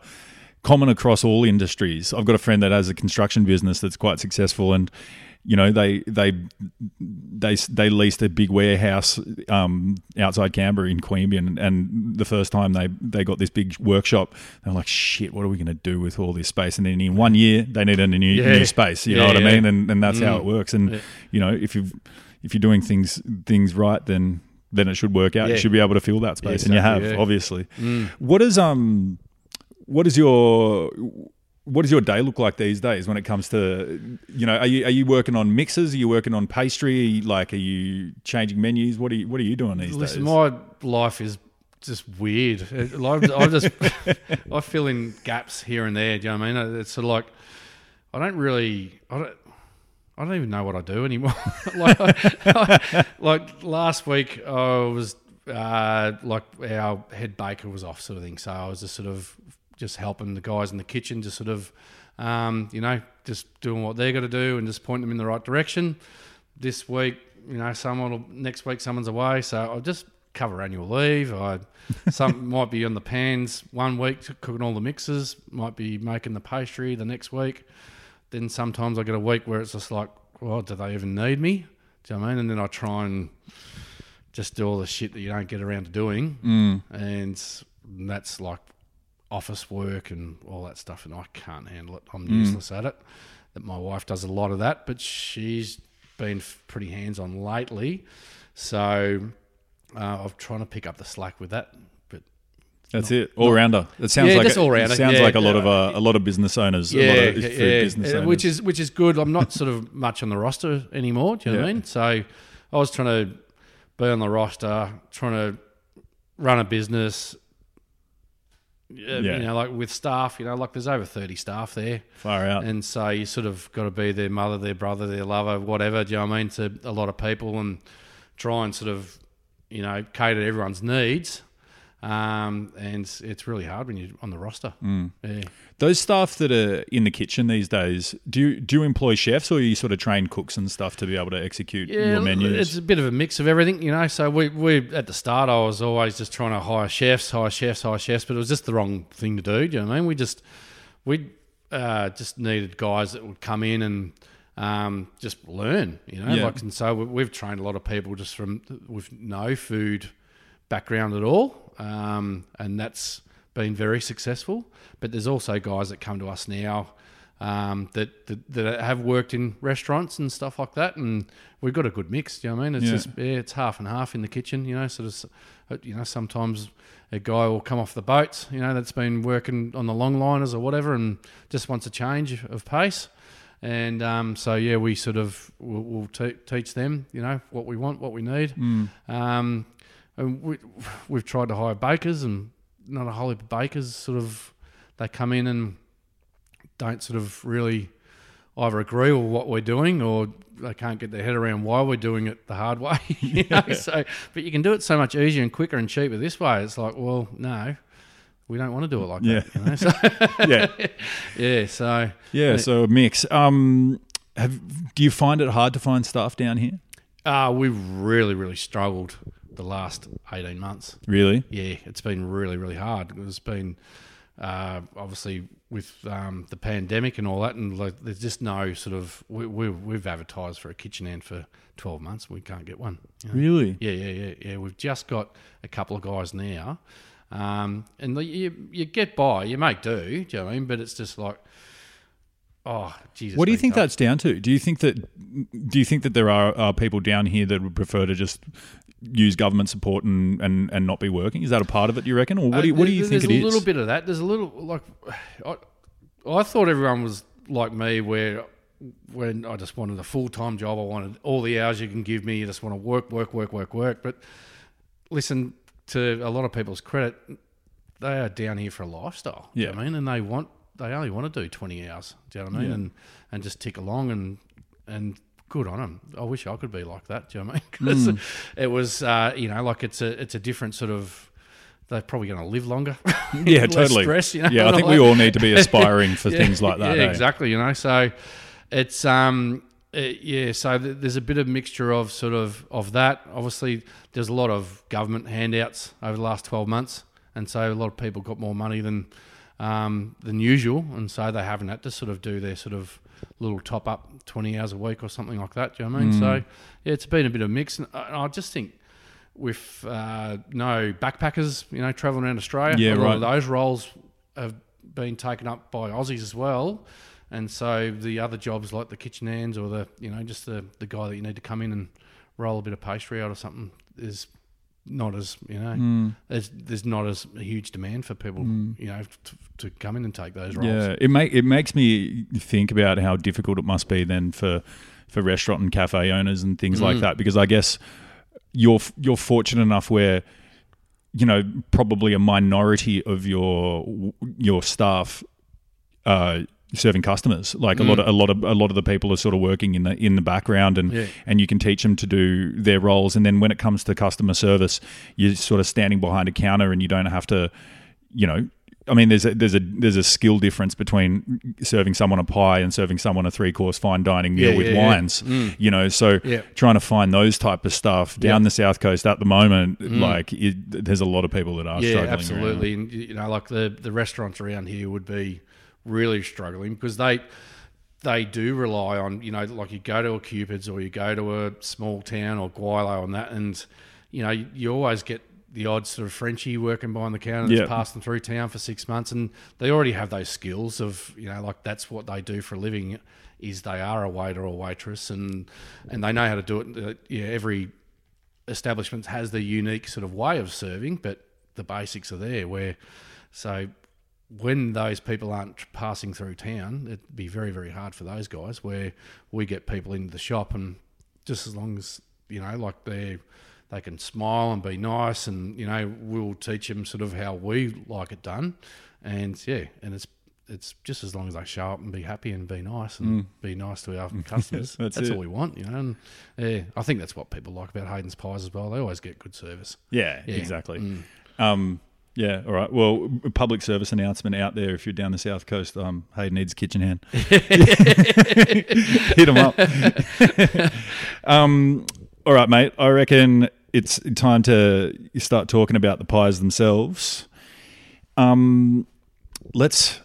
common across all industries. I've got a friend that has a construction business that's quite successful, and you know they they they they leased a big warehouse um, outside Canberra in Queanbeyan, and, and the first time they they got this big workshop, they were like, "Shit, what are we going to do with all this space?" And then in one year, they needed a new Yeah. new space. You know Yeah, what I mean? And and that's how Mm. it works. And Yeah. you know, if you if you're doing things things right, then then it should work out. Yeah. You should be able to fill that space, and you have yeah. obviously. Mm. What is um, what is your what does your day look like these days when it comes to you know are you are you working on mixes? Are you working on pastry? Like, are you changing menus? What are you what are you doing these listen, days? my life is just weird. I just (laughs) I fill in gaps here and there. Do you know what I mean? It's sort of like I don't really I don't. I don't even know what I do anymore. (laughs) like, I- like last week, I was uh, like our head baker was off, sort of thing. So I was just sort of just helping the guys in the kitchen, just sort of, um, you know, just doing what they're got to do and just pointing them in the right direction. This week, you know, someone will, next week someone's away, so I'll just cover annual leave. I some (laughs) might be on the pans one week cooking all the mixes, might be making the pastry the next week. Then sometimes I get a week where it's just like, well, do they even need me? Do you know what I mean? And then I try and just do all the shit that you don't get around to doing, Mm. and that's like office work and all that stuff, and I can't handle it. I'm Mm. useless at it. That my wife does a lot of that, but she's been pretty hands on lately, so uh, I'm trying to pick up the slack with that. But That's it, all rounder. It sounds Yeah, like a, all-rounder, sounds yeah. like a lot of uh, a lot of business owners, a lot of food business yeah, owners. which is which is good. I'm not sort of much on the roster anymore. Do you know what I mean? So I was trying to be on the roster, trying to run a business. Yeah, you know, like with staff, you know, like there's over 30 staff there. far out. And so you sort of got to be their mother, their brother, their lover, whatever. Do you know what I mean? To a lot of people and try and sort of, you know, cater to everyone's needs. Um, and it's really hard when you're on the roster. Mm. Yeah. Those staff that are in the kitchen these days, do you do you employ chefs or are you sort of train cooks and stuff to be able to execute your menus? It's a bit of a mix of everything, you know. So we, we at the start, I was always just trying to hire chefs, hire chefs, hire chefs, but it was just the wrong thing to do. Do you know what I mean? We just we uh, just needed guys that would come in and um, just learn, you know. Yeah. Like, and so we- we've trained a lot of people just from with no food background at all, um, and that's been very successful. But there's also guys that come to us now um, that, that that have worked in restaurants and stuff like that, and we've got a good mix. Do you know what I mean? It's Yeah. just yeah, it's half and half in the kitchen. You know, sort of. You know, sometimes a guy will come off the boats. You know, that's been working on the long liners or whatever, and just wants a change of pace. And um, so yeah, we sort of will we'll te- teach them. You know what we want, what we need. Um, and we, we've tried to hire bakers, and not a whole heap of bakers. Sort of, they come in and don't sort of really either agree with what we're doing, or they can't get their head around why we're doing it the hard way. (laughs) you (laughs) know? So, but you can do it so much easier and quicker and cheaper this way. It's like, well, no, we don't want to do it like Yeah. that. You know? So, (laughs) yeah, yeah. So yeah. So a mix. Um, have do you find it hard to find staff down here? uh, we've really, really struggled the last eighteen months. Really? Yeah, it's been really, really hard. It's been uh, obviously with um, the pandemic and all that, and like, there's just no sort of we, we, we've advertised for a kitchen hand for 12 months. We can't get one. you know. Really? Yeah, yeah, yeah, yeah. We've just got a couple of guys now, um, and the, you you get by, you make do. Do you know what I mean? But it's just like, oh, Jesus. What do you think tough. that's down to? Do you think that do you think that there are, are people down here that would prefer to just use government support and, and, and not be working? Is that a part of it? Do you reckon, or what do you, what do you Uh, think there's it is? a little bit of that. There's a little like I, I thought everyone was like me, where when I just wanted a full time job, I wanted all the hours you can give me. You just want to work, work, work, work, work. But listen to a lot of people's credit, they are down here for a lifestyle. Yeah, you know I mean, and they want they only want to do twenty hours. Do you know what I mean? Yeah. And and just tick along and and good on them. I wish I could be like that. Do you know what I mean? (laughs) 'Cause it was uh, you know like it's a it's a different sort of. They're probably going to live longer. (laughs) (laughs) yeah, totally. stress, you know, yeah, I think we all need to be aspiring for Yeah, things like that. Yeah, eh? exactly. You know, so it's um uh, yeah, so th- there's a bit of mixture of sort of of that. Obviously, there's a lot of government handouts over the last 12 months, and so a lot of people got more money than um, than usual, and so they haven't had to sort of do their sort of little top up 20 hours a week or something like that. Do you know what I mean? Mm. So yeah, it's been a bit of a mix, and I, I just think with uh, no backpackers, you know, traveling around Australia, Yeah, right. of those roles have been taken up by Aussies as well. And so the other jobs like the kitchen hands or the you know just the, the guy that you need to come in and roll a bit of pastry out or something is not as you know Mm. there's there's not as a huge demand for people you know to, to come in and take those roles. Yeah, it make it makes me think about how difficult it must be then for for restaurant and cafe owners and things Mm. like that because I guess you're you're fortunate enough where you know probably a minority of your your staff uh serving customers like a lot mm. of a lot of a lot of the people are sort of working in the in the background and Yeah. and you can teach them to do their roles and then when it comes to customer service you're sort of standing behind a counter and you don't have to you know I mean, there's a, there's a there's a skill difference between serving someone a pie and serving someone a three course fine dining meal Yeah, with yeah, wines. Mm. You know, so Yeah. trying to find those type of stuff down the south coast at the moment, mm. like it, there's a lot of people that are yeah, struggling. absolutely. And you know, like the the restaurants around here would be really struggling because they they do rely on you know, like you go to a Cupid's or you go to a small town or Guilo and that, and you know, you always get the odd sort of Frenchie working behind the counter that's Yeah. passing through town for six months, and they already have those skills of you know, like that's what they do for a living. Is they are a waiter or waitress, and and they know how to do it. Uh, Yeah, every establishment has their unique sort of way of serving, but the basics are there. Where so when those people aren't passing through town, it'd be very very hard for those guys. Where we get people into the shop, and just as long as you know, like they they can smile and be nice, and you know, we'll teach them sort of how we like it done, and yeah, and it's. It's just as long as they show up and be happy and be nice and be nice to our (laughs) customers. That's that's all we want, you know. And yeah, I think that's what people like about Hayden's Pies as well. They always get good service. Yeah, Yeah. exactly. Mm. Um, yeah, all right. Well, public service announcement out there if you're down the south coast. Um, Hayden needs a kitchen hand. (laughs) Hit him up. (laughs) um, all right, mate. I reckon it's time to start talking about the pies themselves. Um, let's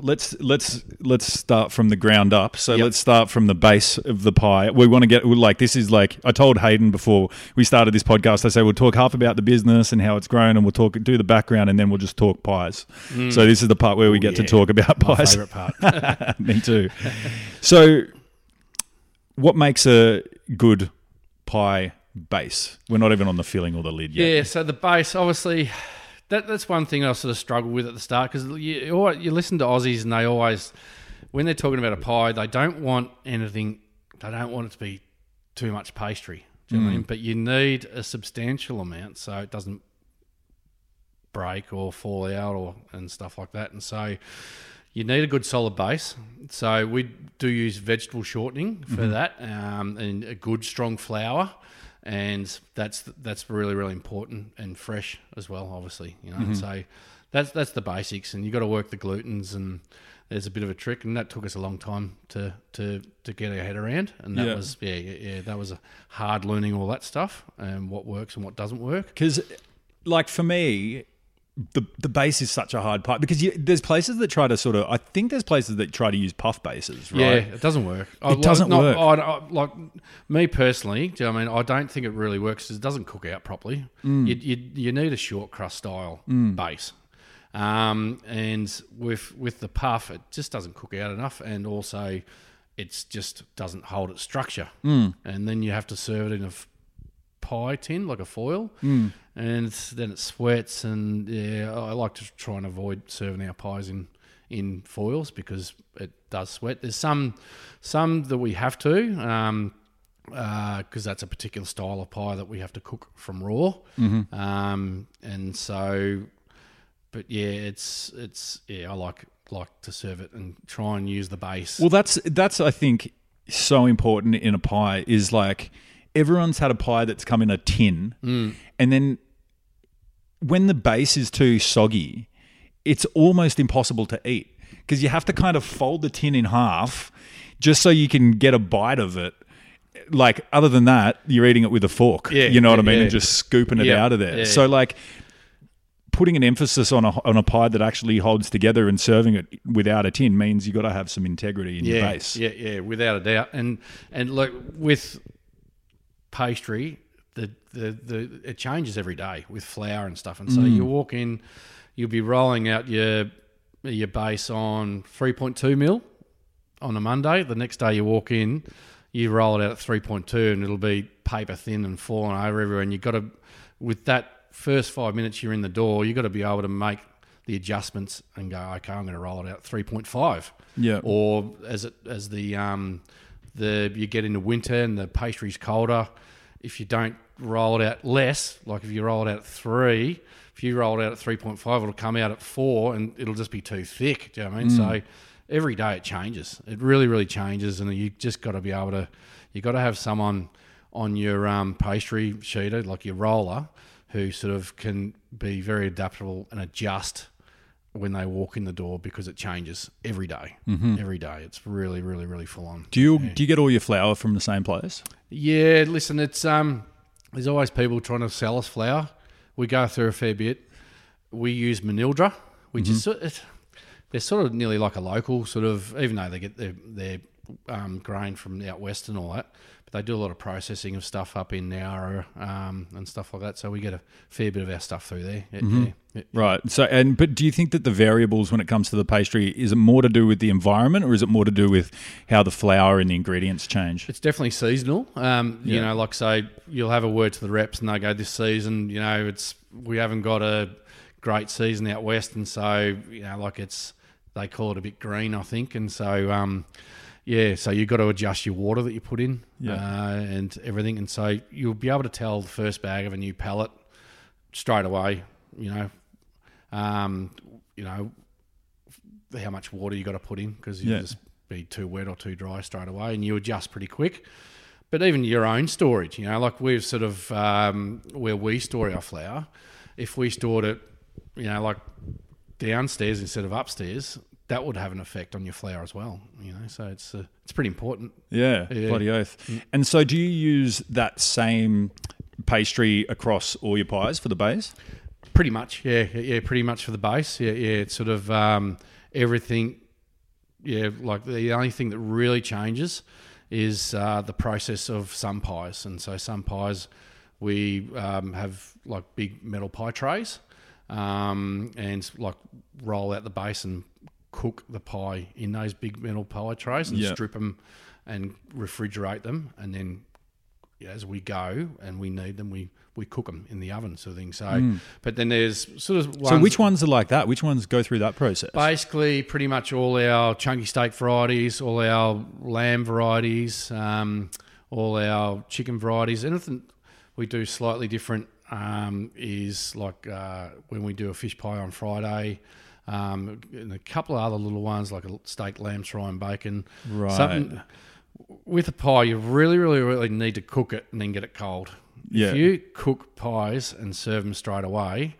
let's let's let's start from the ground up. So Yep. let's start from the base of the pie. We want to get like this is like I told Hayden before we started this podcast. I say we'll talk half about the business and how it's grown, and we'll talk do the background, and then we'll just talk pies. Mm. So this is the part where we get to talk about My pies. favourite part. (laughs) (laughs) Me too. So, what makes a good pie base? We're not even on the filling or the lid yet. Yeah, so the base, obviously, that that's one thing I sort of struggled with at the start because you, you listen to Aussies and they always, when they're talking about a pie, they don't want anything, they don't want it to be too much pastry. Do you know what I mean? But you need a substantial amount so it doesn't break or fall out or and stuff like that. And so you need a good solid base. So we do use vegetable shortening for that, um, and a good strong flour, and that's that's really really important and fresh as well. Obviously, you know. Mm-hmm. So that's that's the basics, and you got to work the glutens and. There's a bit of a trick, and that took us a long time to to, to get our head around. And that Yeah. was yeah, yeah yeah that was a hard learning all that stuff and what works and what doesn't work. Because, like for me, the the base is such a hard part because you, there's places that try to sort of. I think there's places that try to use puff bases, right? Yeah, it doesn't work. I- doesn't not- work. I, I- like me personally, do you know what I mean? I don't think it really works 'cause it doesn't cook out properly. Mm. You, you you need a short crust style base, um, and with with the puff, it just doesn't cook out enough, and also it's just doesn't hold its structure. Mm. And then you have to serve it in a pie tin, like a foil, Mm. And then it sweats. And yeah, I like to try and avoid serving our pies in in foils because it does sweat. There's some some that we have to. Um, because that's a particular style of pie that we have to cook from raw, um, and so, but yeah, it's it's yeah, I like like to serve it and try and use the base. Well, that's that's I think so important in a pie is like everyone's had a pie that's come in a tin, Mm. and then when the base is too soggy, it's almost impossible to eat because you have to kind of fold the tin in half just so you can get a bite of it. Like other than that, you're eating it with a fork. Yeah, you know what I mean, yeah. and just scooping it Yeah, out of there. yeah. So like putting an emphasis on a on a pie that actually holds together and serving it without a tin means you've got to have some integrity in your yeah, base. Yeah, yeah, without a doubt. And and look with pastry, the, the it changes every day with flour and stuff. And so Mm. you walk in, you'll be rolling out your your base on three point two mil on a Monday. The next day you walk in, you roll it out at three point two, and it'll be paper thin and falling over everywhere. And you've got to with that first five minutes you're in the door, you've got to be able to make the adjustments and go, okay, I'm going to roll it out three point five Yeah. or as it as the um, the you get into winter and the pastry's colder, if you don't roll it out less, like if you roll it out at three, if you roll it out at three point five, it'll come out at four and it'll just be too thick. Do you know what I mean? So every day it changes. It really, really changes, and you just got to be able to. You got to have someone on your um, pastry sheeter, like your roller, who sort of can be very adaptable and adjust when they walk in the door because it changes every day. Every day, it's really, really, really full on. Do you do you get all your flour from the same place? Yeah, listen, it's um, there's always people trying to sell us flour. We go through a fair bit. We use Manildra, which is sort it, they're sort of nearly like a local sort of, even though they get their their um, grain from the out west and all that. But they do a lot of processing of stuff up in Nowra um, and stuff like that. So we get a fair bit of our stuff through there. Yeah, yeah, yeah. Right. So and but do you think that the variables when it comes to the pastry is it more to do with the environment or is it more to do with how the flour and the ingredients change? It's definitely seasonal. Um, You know, like say, you'll have a word to the reps, and they go, "This season, you know, it's we haven't got a great season out west, and so you know, like it's they call it a bit green, I think, and so um, yeah, so you've got to adjust your water that you put in, Yeah. uh, and everything, and so you'll be able to tell the first bag of a new pallet straight away. You know, um, you know how much water you got to put in because you Yeah. just be too wet or too dry straight away, and you adjust pretty quick. But even your own storage, you know, like we've sort of um, where we store our flour, if we stored it, you know, like downstairs instead of upstairs, that would have an effect on your flour as well. You know, so it's uh, it's pretty important. Yeah, Yeah. bloody oath. And so do you use that same pastry across all your pies for the base? Pretty much, yeah, yeah, yeah, pretty much for the base. Yeah, yeah, it's sort of um, everything yeah, like the only thing that really changes is uh, the process of some pies, and so some pies we um, have like big metal pie trays, um, and like roll out the base and cook the pie in those big metal pie trays and Yeah. strip them and refrigerate them, and then as we go and we need them, we we cook them in the oven, sort of thing. So, but then there's sort of Mm. So which ones are like that? Which ones go through that process? Basically, pretty much all our chunky steak varieties, all our lamb varieties, um, all our chicken varieties. Anything we do slightly different um, is like uh, when we do a fish pie on Friday. Um, and a couple of other little ones like a steak, lamb, and bacon. Right. Something with a pie, you really, really, really need to cook it and then get it cold. Yeah. If you cook pies and serve them straight away,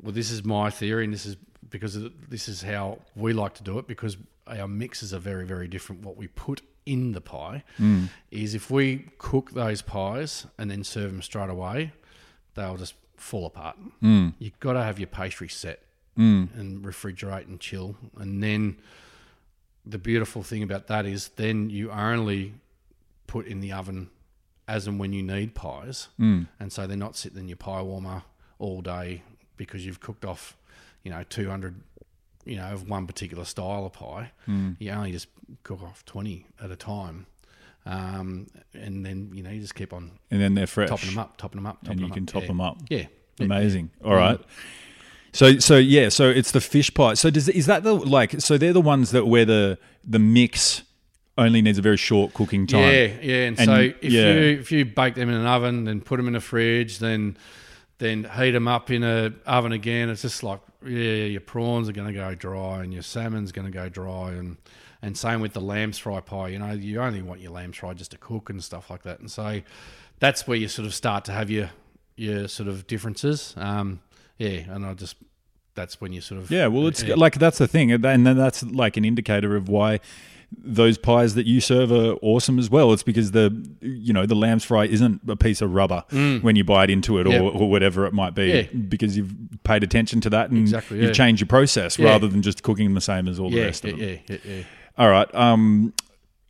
well, this is my theory, and this is because of- this is how we like to do it because our mixes are very, very different. What we put in the pie is if we cook those pies and then serve them straight away, they'll just fall apart. You've got to have your pastry set and refrigerate and chill, and then the beautiful thing about that is then you only put in the oven as and when you need pies, mm. and so they're not sitting in your pie warmer all day because you've cooked off, you know, two hundred, you know, of one particular style of pie. Mm. You only just cook off twenty at a time, um, and then you know you just keep on and then they're fresh. topping them up, topping them up, topping and you can top Yeah. them up. Yeah, Yeah. Amazing. All right. So so yeah, so it's the fish pie. So does is that the like so they're the ones that where the the mix only needs a very short cooking time. Yeah, yeah. And, And so you- if yeah. you if you bake them in an oven, then put them in a fridge, then then heat them up in a oven again, it's just like yeah, your prawns are going to go dry and your salmon's going to go dry, and and same with the lamb's fry pie. You know, you only want your lamb's fry just to cook and stuff like that, and so that's where you sort of start to have your your sort of differences. Um, yeah, and I just that's when you sort of Yeah, well, it's yeah. like that's the thing, and then that's like an indicator of why those pies that you serve are awesome as well. It's because the you know the lamb's fry isn't a piece of rubber when you bite into it or, Yeah. or whatever it might be, Yeah. because you've paid attention to that and Exactly, you've changed your process Yeah. rather than just cooking the same as all the rest yeah, of them. yeah, yeah, yeah. All right. Um,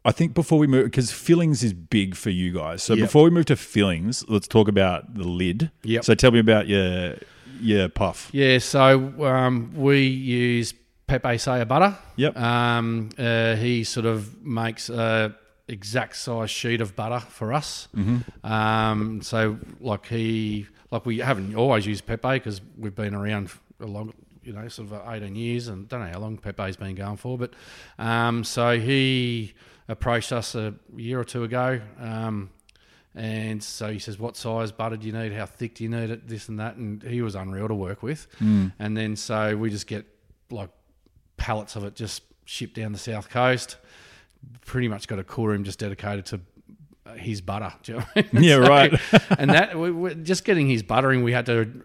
I think before we move, because fillings is big for you guys. So Yep. before we move to fillings, let's talk about the lid. Yep. So tell me about your your puff. Yeah, so um, we use Pepe Saya butter. Yep. Um, uh, he sort of makes a exact size sheet of butter for us. Mm-hmm. Um, so like he, like we haven't always used Pepe because we've been around a long, you know, sort of uh, 18 years and don't know how long Pepe's been going for, but um, so he approached us a year or two ago. Um, and so he says, "What size butter do you need? How thick do you need it? This and that." And he was unreal to work with. And then so we just get like pallets of it just shipped down the south coast. Pretty much got a cool room just dedicated to uh, his butter. Do you know what I mean? (laughs) Yeah, right. (laughs) and that we, we, just getting his buttering, we had to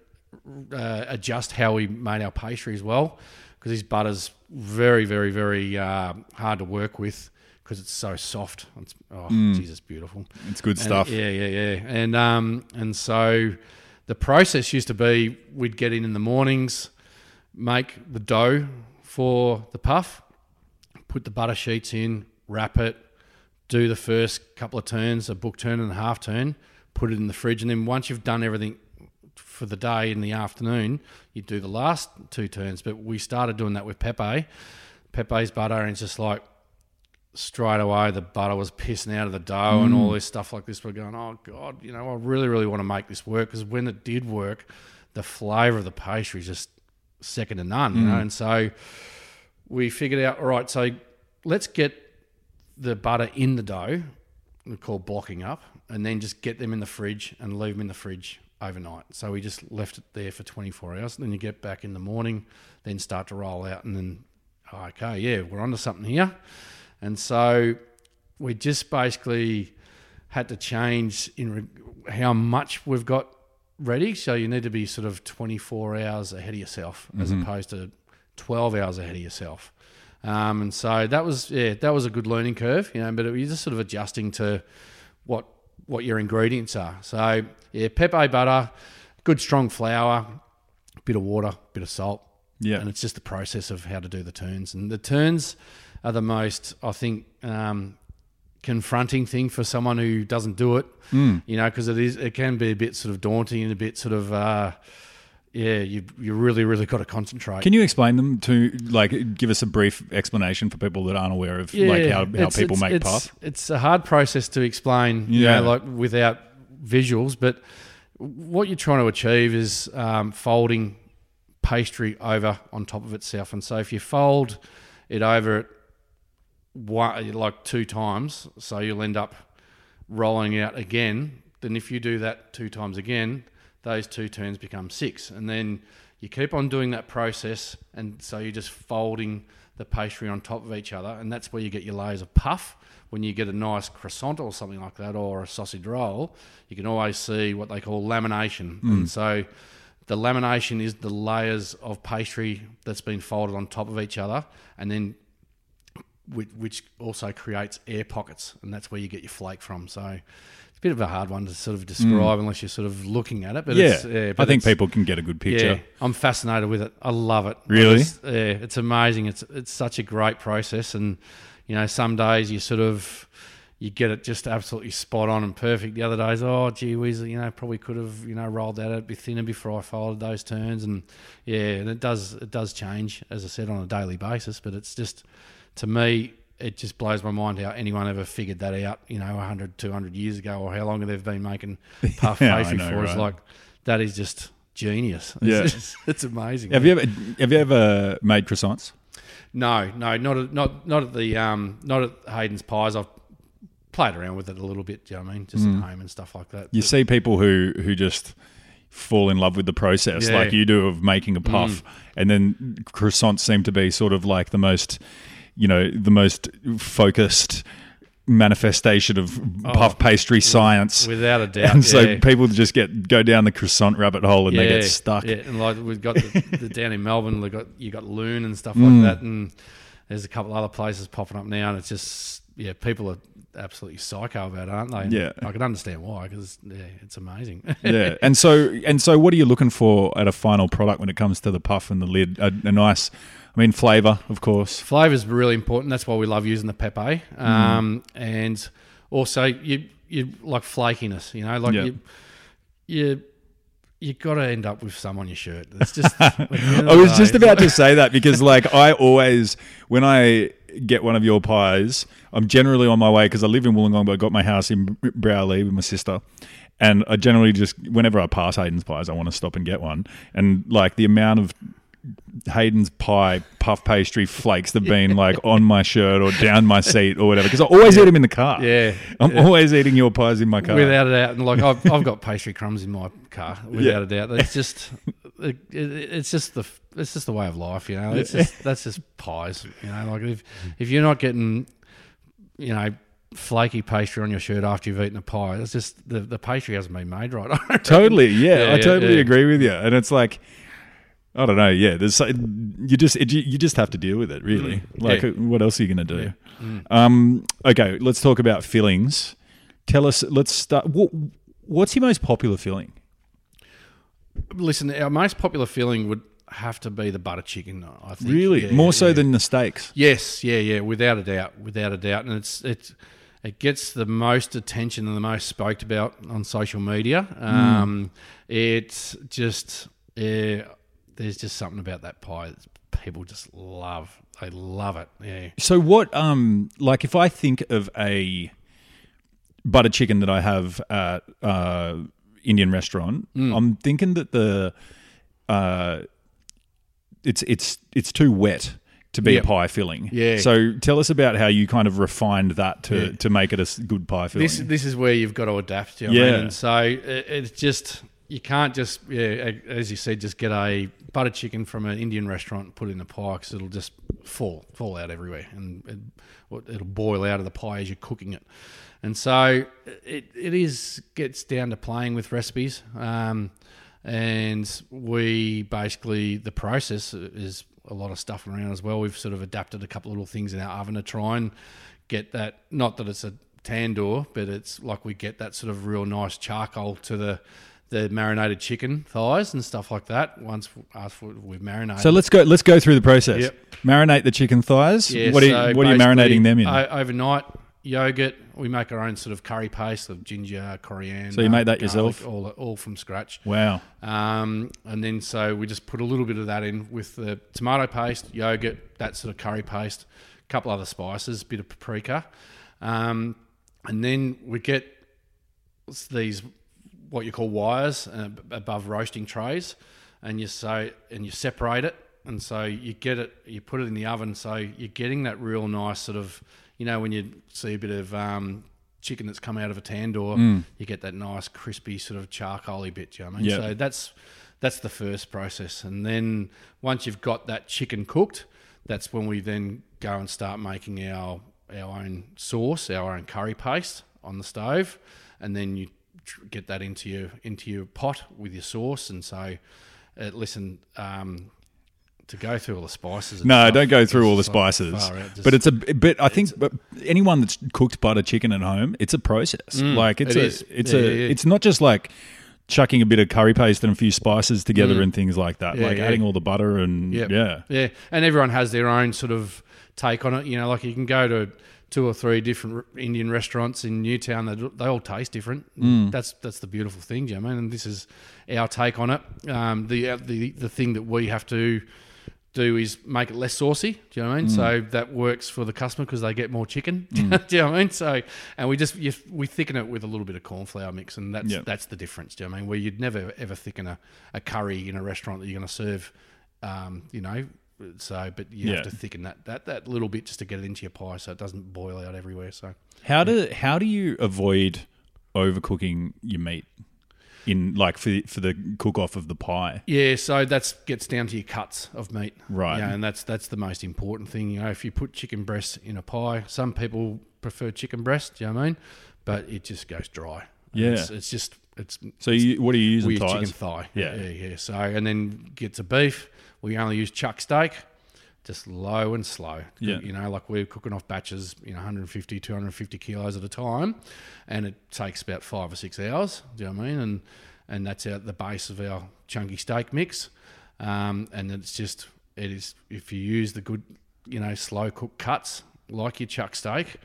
uh, adjust how we made our pastry as well because his butter's very, very, very uh, hard to work with because it's so soft. It's, oh, Jesus, beautiful. It's good And- stuff. yeah, yeah, yeah. And um, and so the process used to be we'd get in in the mornings, make the dough for the puff, put the butter sheets in, wrap it, do the first couple of turns, a book turn and a half turn, put it in the fridge, and then once you've done everything for the day in the afternoon, you do the last two turns. But we started doing that with Pepe. Pepe's butter, and it's just like straight away the butter was pissing out of the dough and all mm. this stuff like this. We're going, oh god, you know, I really, really want to make this work because when it did work, the flavour of the pastry is just second to none, you know. Mm. And so we figured out, all right, so let's get the butter in the dough, we call blocking up, and then just get them in the fridge and leave them in the fridge overnight. So we just left it there for 24 hours. And Then you get back in the morning, then start to roll out, and then, oh, okay, yeah, we're onto something here. And so we just basically had to change in re- how much we've got ready. So you need to be sort of 24 hours ahead of yourself as opposed to 12 hours ahead of yourself. Um, and so that was yeah that was a good learning curve, you know. But you're just sort of adjusting to what what your ingredients are. So yeah, pepe butter, good strong flour, bit of water, bit of salt. Yeah. and it's just the process of how to do the turns. And the turns are the most, I think, um, confronting thing for someone who doesn't do it. Hmm. You know, because it is it can be a bit sort of daunting and a bit sort of. Uh, yeah, you you really really got to concentrate. Can you explain them to like give us a brief explanation for people that aren't aware of like how, how people it's- make it's, puff? It's a hard process to explain, you Yeah. know, like without visuals. But what you're trying to achieve is um, folding pastry over on top of itself. And so if you fold it over it one, like two times, so you'll end up rolling out again. Then if you do that two times again, those two turns become six, and then you keep on doing that process, and so you're just folding the pastry on top of each other, and that's where you get your layers of puff. When you get a nice croissant or something like that, or a sausage roll, you can always see what they call lamination, mm. and so the lamination is the layers of pastry that's been folded on top of each other, and then which, which also creates air pockets, and that's where you get your flake from. So it's a bit of a hard one to sort of describe unless you're sort of looking at it. But Mm. yeah, it's, yeah but I think people can get a good picture. Yeah, I'm fascinated with it. I love it. Really? It's, yeah, it's amazing. It's it's such a great process, and you know, some days you sort of you get it just absolutely spot on and perfect. The other days, oh gee whiz, you know, probably could have you know rolled that out a bit thinner before I folded those turns, and yeah, and it does it does change as I said on a daily basis. But it's just to me. It just blows my mind how anyone ever figured that out, you know, 100, 200 years ago, or how long they've been making puff (laughs) Yeah, pastry know, for. It's right. like, that is just genius. It's, (laughs) Yeah. it's, it's amazing. Have you ever have you ever made croissants? No, no, not at, not not at the um, not at Hayden's Pies. I've played around with it a little bit. Do you know what I mean? Just Mm. at home and stuff like that. You But- see people who who just fall in love with the process, Yeah. like you do, of making a puff, and then croissants seem to be sort of like the most, you know, the most focused manifestation of puff pastry science. without a doubt. and so yeah. people just get go down the croissant rabbit hole and they get stuck. Yeah, and like we've got the, the down in Melbourne, we got you got Lune and stuff Mm. like that, and there's a couple other places popping up now, and it's just yeah, people are absolutely psycho about it, aren't they? And Yeah. I can understand why because yeah, it's amazing. (laughs) yeah. And so and so, what are you looking for at a final product when it comes to the puff and the lid? A, a nice, I mean, flavor, of course. Flavour is really important. That's why we love using the pepe. Um, And also, you you like flakiness. You know, like Yeah. you you you got to end up with some on your shirt. It's just. (laughs) at the end of I was just about to say that because, like, I always, when I get one of your pies, I'm generally on my way because I live in Wollongong, but I got my house in Bawley with my sister. And I generally just, whenever I pass Hayden's Pies, I want to stop and get one. And, like, the amount of Hayden's pie puff pastry flakes that have been like on my shirt or down my seat or whatever because I always eat them in the car. Yeah. I'm Yeah. always eating your pies in my car. Without a doubt, and like I've, I've got pastry crumbs in my car, without a doubt. It's just, it, it, it's just the, it's just the way of life, you know. It's just that's just pies, you know. Like if if you're not getting, you know, flaky pastry on your shirt after you've eaten a pie, it's just the the pastry hasn't been made right. Totally, yeah, Yeah, I yeah, totally yeah. agree with you. And it's like, I don't know, yeah. There's you just it, you just have to deal with it, really. Like, Mm. yeah. what else are you going to do? Mm. Um, okay, let's talk about fillings. Tell us. Let's start. What, what's your most popular filling? Listen, our most popular filling would have to be the butter chicken. I think Really, Yeah, more so yeah. than the steaks. Yes, yeah, yeah, without a doubt, without a doubt, and it's it's it gets the most attention and the most spoke about on social media. Um, It's just yeah, there's just something about that pie that people just love. They love it. Yeah. So what? Um, like if I think of a butter chicken that I have at uh, Indian restaurant, Mm. I'm thinking that the uh, it's it's it's too wet to be Yep. a pie filling. Yeah. So tell us about how you kind of refined that to Yeah. to make it a good pie filling. This this is where you've got to adapt. You know what I Yeah. mean? So it, it's just you can't just yeah, as you said, just get a butter chicken from an Indian restaurant put in a pie because it'll just fall fall out everywhere and it, it'll boil out of the pie as you're cooking it. And so it it is gets down to playing with recipes. Um, and we basically the process is a lot of stuff around as well. We've sort of adapted a couple of little things in our oven to try and get that. Not that it's a tandoor, but it's like we get that sort of real nice charcoal to the the marinated chicken thighs and stuff like that. Once after we've marinated. So let's go. Let's go through the process. Yep. Marinate the chicken thighs. Yeah, what are you, so what are you marinating them in? o- overnight, yogurt. We make our own sort of curry paste of ginger, coriander. So you make that garlic, yourself? all all from scratch. wow. Um, and then so we just put a little bit of that in with the tomato paste, yogurt, that sort of curry paste, a couple other spices, bit of paprika, um, and then we get these what you call wires uh, above roasting trays, and you so and you separate it, and so you get it, you put it in the oven, so you're getting that real nice sort of, you know, when you see a bit of um, chicken that's come out of a tandoor, you get that nice crispy sort of charcoaly bit. Do you know what I mean? Yeah. So that's that's the first process, and then once you've got that chicken cooked, that's when we then go and start making our our own sauce, our own curry paste on the stove, and then you get that into your into your pot with your sauce, and so uh, listen. Um, to go through all the spices. No, stuff don't go through all the spices. out, but it's a but I think but anyone that's cooked butter chicken at home, it's a process. like it's Mm, it a is. it's Yeah, a yeah, yeah. it's not just like chucking a bit of curry paste and a few spices together and things like that. Mm. Like adding all the butter and Yep. yeah. Yeah. And everyone has their own sort of take on it. You know, like you can go to two or three different Indian restaurants in Newtown. They, they all taste different. Mm. That's that's the beautiful thing, do you know what I mean? And this is our take on it. Um, the uh, the the thing that we have to do is make it less saucy. Do you know what I mean? Mm. So that works for the customer because they get more chicken. (laughs) do you know what I mean? So and we just you, we thicken it with a little bit of corn flour mix, and that's Yeah. that's the difference. Do you know what I mean? Where you'd never ever thicken a, a curry in a restaurant that you're going to serve. Um, you know. So, but you Yeah. have to thicken that, that that little bit just to get it into your pie, so it doesn't boil out everywhere. So, How do how do you avoid overcooking your meat in like for for the cook off of the pie? Yeah, so that's gets down to your cuts of meat, Right. Yeah, and that's that's the most important thing. You know, if you put chicken breast in a pie, some people prefer chicken breast. Do you know what I mean? But it just goes dry. Yeah. it's, it's just it's So you what are you use thighs? chicken thigh. Yeah. yeah, yeah. So and then get to beef. We only use chuck steak, just low and slow. Yeah. you know, like we're cooking off batches, you know, 150, 250 kilos at a time, and it takes about five or six hours. Do you know what I mean? And and that's at the base of our chunky steak mix. Um, and it's just it is if you use the good, you know, slow cook cuts like your chuck steak.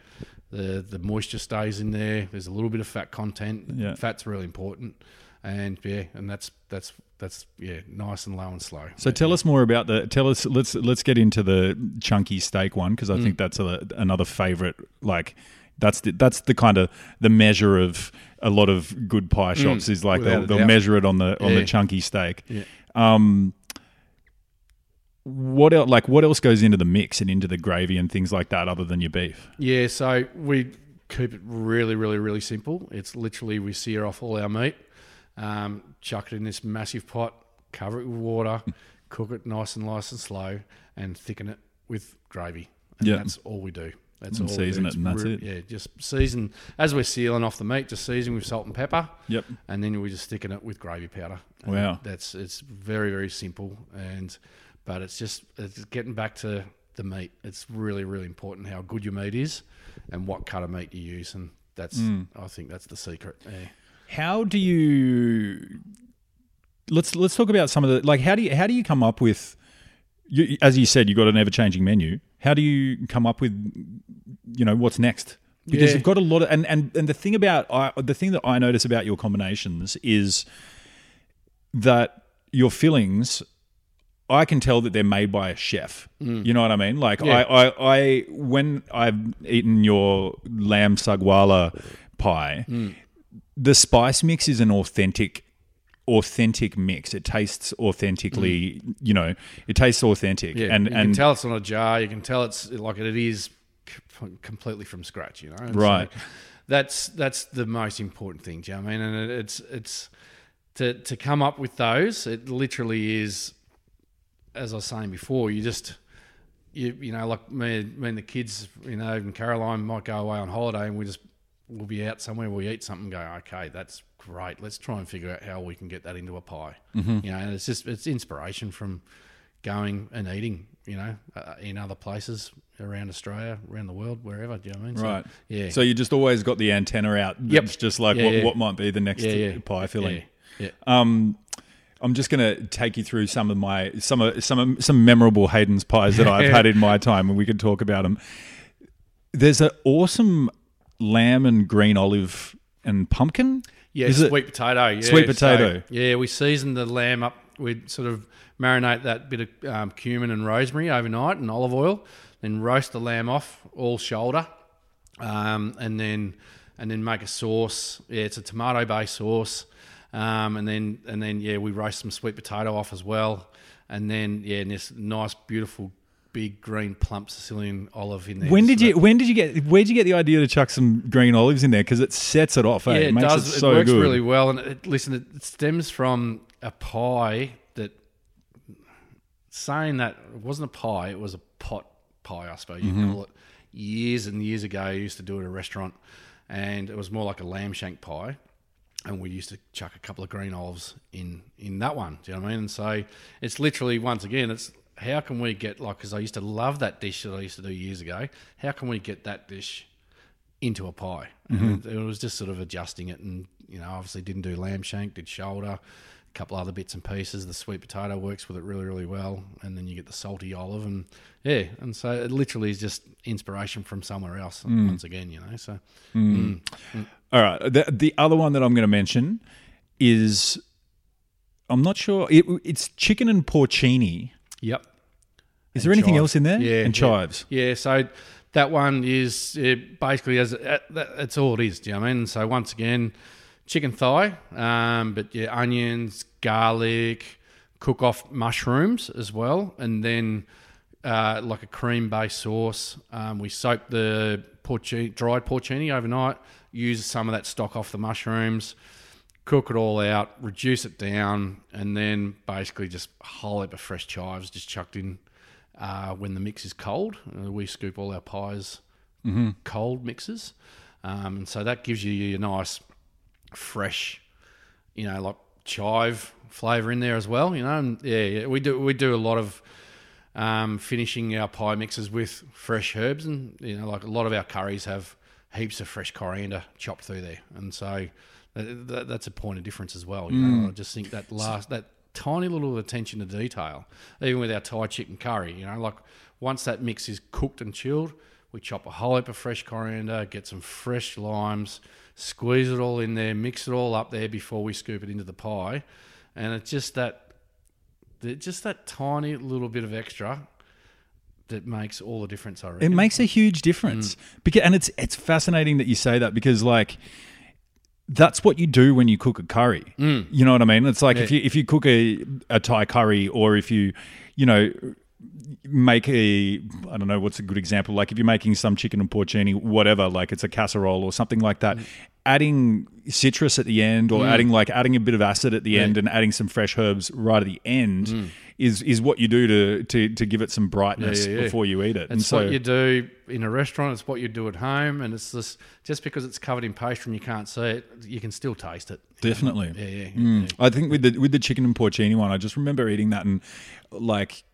The, the moisture stays in there. There's a little bit of fat content. Yeah. Fat's really important, and yeah, and that's that's that's yeah, nice and low and slow. So tell us more about the. Tell us. Let's let's get into the chunky steak one because I Mm. think that's a, another favorite. Like that's the, that's the kind of the measure of a lot of good pie shops is like Mm. Without they'll, they'll measure it on the on the chunky steak. Yeah. Um, what else? Like what else goes into the mix and into the gravy and things like that other than your beef? Yeah, so we keep it really, really, really simple. It's literally we sear off all our meat, um, chuck it in this massive pot, cover it with water, cook it nice and nice and slow, and thicken it with gravy. And Yeah. that's all we do. That's And all. we do. season it and that's re- it. Yeah, just season as we're sealing off the meat. Just season with salt and pepper. Yep. and then we just thicken it with gravy powder. And Wow. that's it's very very simple, and but it's just it's getting back to the meat. It's really really important how good your meat is, and what cut of meat you use, and that's Mm. I think that's the secret. Yeah. How do you? Let's let's talk about some of the like. How do you how do you come up with? You, as you said, you've got an ever changing menu. How do you come up with, you know, what's next? Because Yeah. you've got a lot of and and and the thing about I, the thing that I notice about your combinations is that your fillings. I can tell that they're made by a chef. You know what I mean? Like Mm. Yeah. I, I, I, when I've eaten your lamb saagwala pie, Mm. The spice mix is an authentic authentic mix it tastes authentically you know it tastes authentic Mm. Yeah, and you and can tell it's on a jar. You can tell it's like it is completely from scratch. You know, Right. that's that's the most important thing. Do you know what I mean? And it's it's to to come up with those. It literally is, as I was saying before. You just you you know like me, me and the kids. You know, even Caroline might go away on holiday, and we just we'll be out somewhere. We eat something. Go okay, that's great. Let's try and figure out how we can get that into a pie. Mm-hmm. You know, and it's just it's inspiration from going and eating, you know, uh, in other places around Australia, around the world, wherever. Do you know what I mean? So, right yeah. so you just always got the antenna out Yep. it's just like Yeah, what, yeah. what might be the next Yeah, pie filling Yeah. Yeah. Um, I'm just going to take you through some of my some of some of, some memorable Hayden's pies that I've (laughs) had in my time, and we can talk about them. There's an awesome lamb and green olive and pumpkin. Yeah, Is it- sweet potato. Yeah. Sweet potato. So, yeah, we season the lamb up. We sort of marinate that bit of um, cumin and rosemary overnight and olive oil, then roast the lamb off all shoulder, um, and then and then make a sauce. Yeah, it's a tomato based sauce, um, and then and then yeah, we roast some sweet potato off as well, and then yeah, and this nice beautiful big green plump Sicilian olive in there. When did you when did you get where did you get the idea to chuck some green olives in there because it sets it off? eh? Yeah, it it makes does. it so works good. really well. And it, listen, it stems from a pie that saying that it wasn't a pie; it was a pot pie, I suppose you'd Mm-hmm. call it. Years and years ago, I used to do it at a restaurant, and it was more like a lamb shank pie. And we used to chuck a couple of green olives in in that one. Do you know what I mean? And so it's literally once again, it's how can we get like because I used to love that dish that I used to do years ago. How can we get that dish into a pie. And mm-hmm. it was just sort of adjusting it, and you know, obviously didn't do lamb shank, did shoulder, a couple other bits and pieces. The sweet potato works with it really, really well, and then you get the salty olive, and yeah, and so it literally is just inspiration from somewhere else. Mm. Once again, you know, so mm. Mm. All right. The, the other one that I'm going to mention is I'm not sure. It, it's chicken and porcini. yep. Is there anything chives. else in there? Yeah, and chives. Yeah, so that one is basically as uh, that's all it is. Do you know what I mean? So once again, chicken thigh, um, but yeah, onions, garlic, cook off mushrooms as well, and then uh, like a cream based sauce. Um, we soak the porcini, dried porcini overnight. Use some of that stock off the mushrooms cook it all out, reduce it down, and then basically just a whole heap of fresh chives just chucked in uh, when the mix is cold. Uh, we scoop all our pies cold mixes, um, and so that gives you your nice fresh, you know, like chive flavour in there as well. You know, and yeah, yeah we do we do a lot of um, finishing our pie mixes with fresh herbs, and you know, like a lot of our curries have heaps of fresh coriander chopped through there, and so that, that, that's a point of difference as well. You know, I just think that last that tiny little attention to detail, even with our Thai chicken curry, you know, like once that mix is cooked and chilled, we chop a whole heap of fresh coriander, get some fresh limes, squeeze it all in there, mix it all up there before we scoop it into the pie, and it's just that just that tiny little bit of extra that makes all the difference. I It makes a huge difference. Mm. Because, and it's it's fascinating that you say that because like that's what you do when you cook a curry. Mm. You know what I mean? It's like if you if you cook a a Thai curry or if you you know make a I don't know what's a good example like if you're making some chicken and porcini whatever like it's a casserole or something like that mm. Adding citrus at the end or adding like adding a bit of acid at the end and adding some fresh herbs right at the end is is what you do to to to give it some brightness Yeah, yeah, before you eat it and It's so what you do in a restaurant. It's what you do at home, and it's just just because it's covered in pastry and you can't see it, you can still taste it. Definitely. Yeah, yeah. Mm. I think with the with the chicken and porcini one, I just remember eating that and like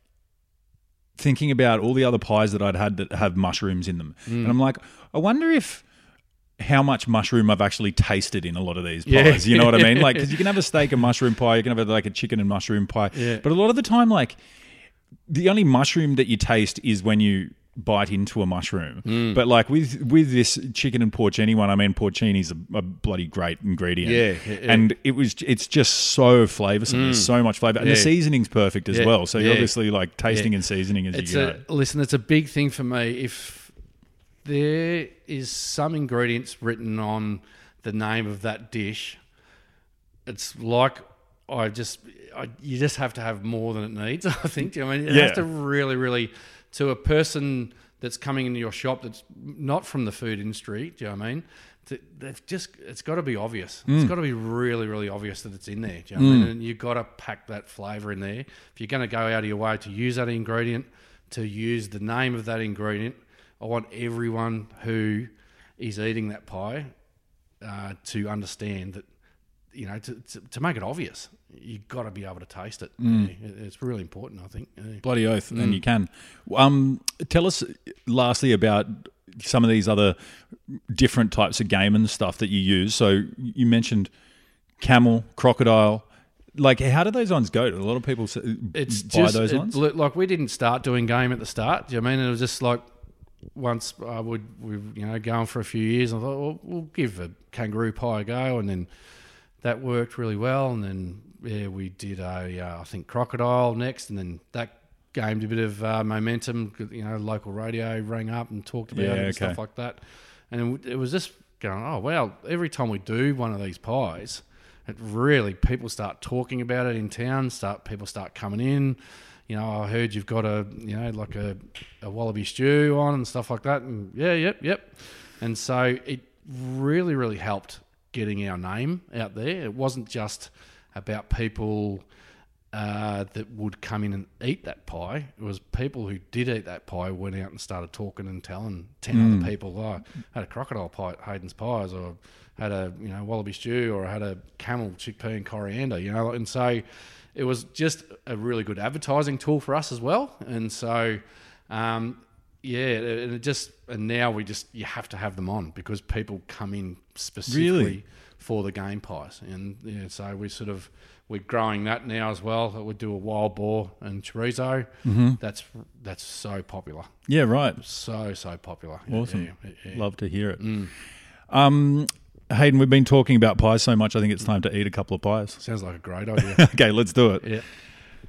thinking about all the other pies that I'd had that have mushrooms in them, Mm. and I'm like, I wonder if how much mushroom I've actually tasted in a lot of these Yeah. pies. You know what I mean? Like, because you can have a (laughs) steak and mushroom pie, you can have like a chicken and mushroom pie, Yeah. but a lot of the time, like the only mushroom that you taste is when you bite into a mushroom. Mm. But like with with this chicken and porcini one, I mean porcini's a, a bloody great ingredient. Yeah, yeah, yeah. and it was it's just so flavoursome. There's so much flavour, and the seasoning's perfect as Yeah, well. So you're obviously like tasting Yeah. and seasoning as It's you a go. listen. It's a big thing for me. If there is some ingredients written on the name of that dish, it's like I just I, you just have to have more than it needs. (laughs) I think. Do you know what I mean, it Yeah. has to really, really to a person that's coming into your shop that's not from the food industry. Do you know what I mean? th- They've just it's got to be obvious. It's mm. got to be really, really obvious that it's in there. Do you know what I mm. mean? And you've got to pack that flavour in there. If you're going to go out of your way to use that ingredient, to use the name of that ingredient, I want everyone who is eating that pie uh, to understand that you know to, to, to make it obvious. You've got to be able to taste it. Yeah, it's really important, I think. Yeah. Bloody oath, Mm. and you can. Um, tell us lastly about some of these other different types of game and stuff that you use. So you mentioned camel, crocodile. Like, how do those ones go? Do a lot of people it's buy just those ones? look- like we didn't start doing game at the start. Do you know I mean? It was just like once I would we you know going for a few years. I thought well, we'll give a kangaroo pie a go, and then that worked really well. And then yeah, we did a uh, I think crocodile next, and then that gained a bit of uh, momentum. You know, local radio rang up and talked about Yeah, it and okay. stuff like that. And it was just going, oh well, every time we do one of these pies, it really people start talking about it in town. Start people start coming in. You know, I heard you've got a you know like a, a wallaby stew on and stuff like that. And yeah, yep, yep. And so it really, really helped getting our name out there. It wasn't just about people uh, that would come in and eat that pie. It was people who did eat that pie went out and started talking and telling ten other people, "Oh, I had a crocodile pie at Hayden's Pies," or had a you know wallaby stew, or had a camel chickpea and coriander. You know, and so it was just a really good advertising tool for us as well. And so, um, yeah, and it just and now we just you have to have them on because people come in specifically Really? for the game pies, and yeah, so we sort of we're growing that now as well. That we do a wild boar and chorizo. Mm-hmm. That's that's so popular, yeah, right. so so popular. Awesome. yeah, yeah, yeah. Love to hear it. Mm. Um, Hayden, we've been talking about pies so much. I think it's time to eat a couple of pies. Sounds like a great idea. (laughs) okay, let's do it. yeah.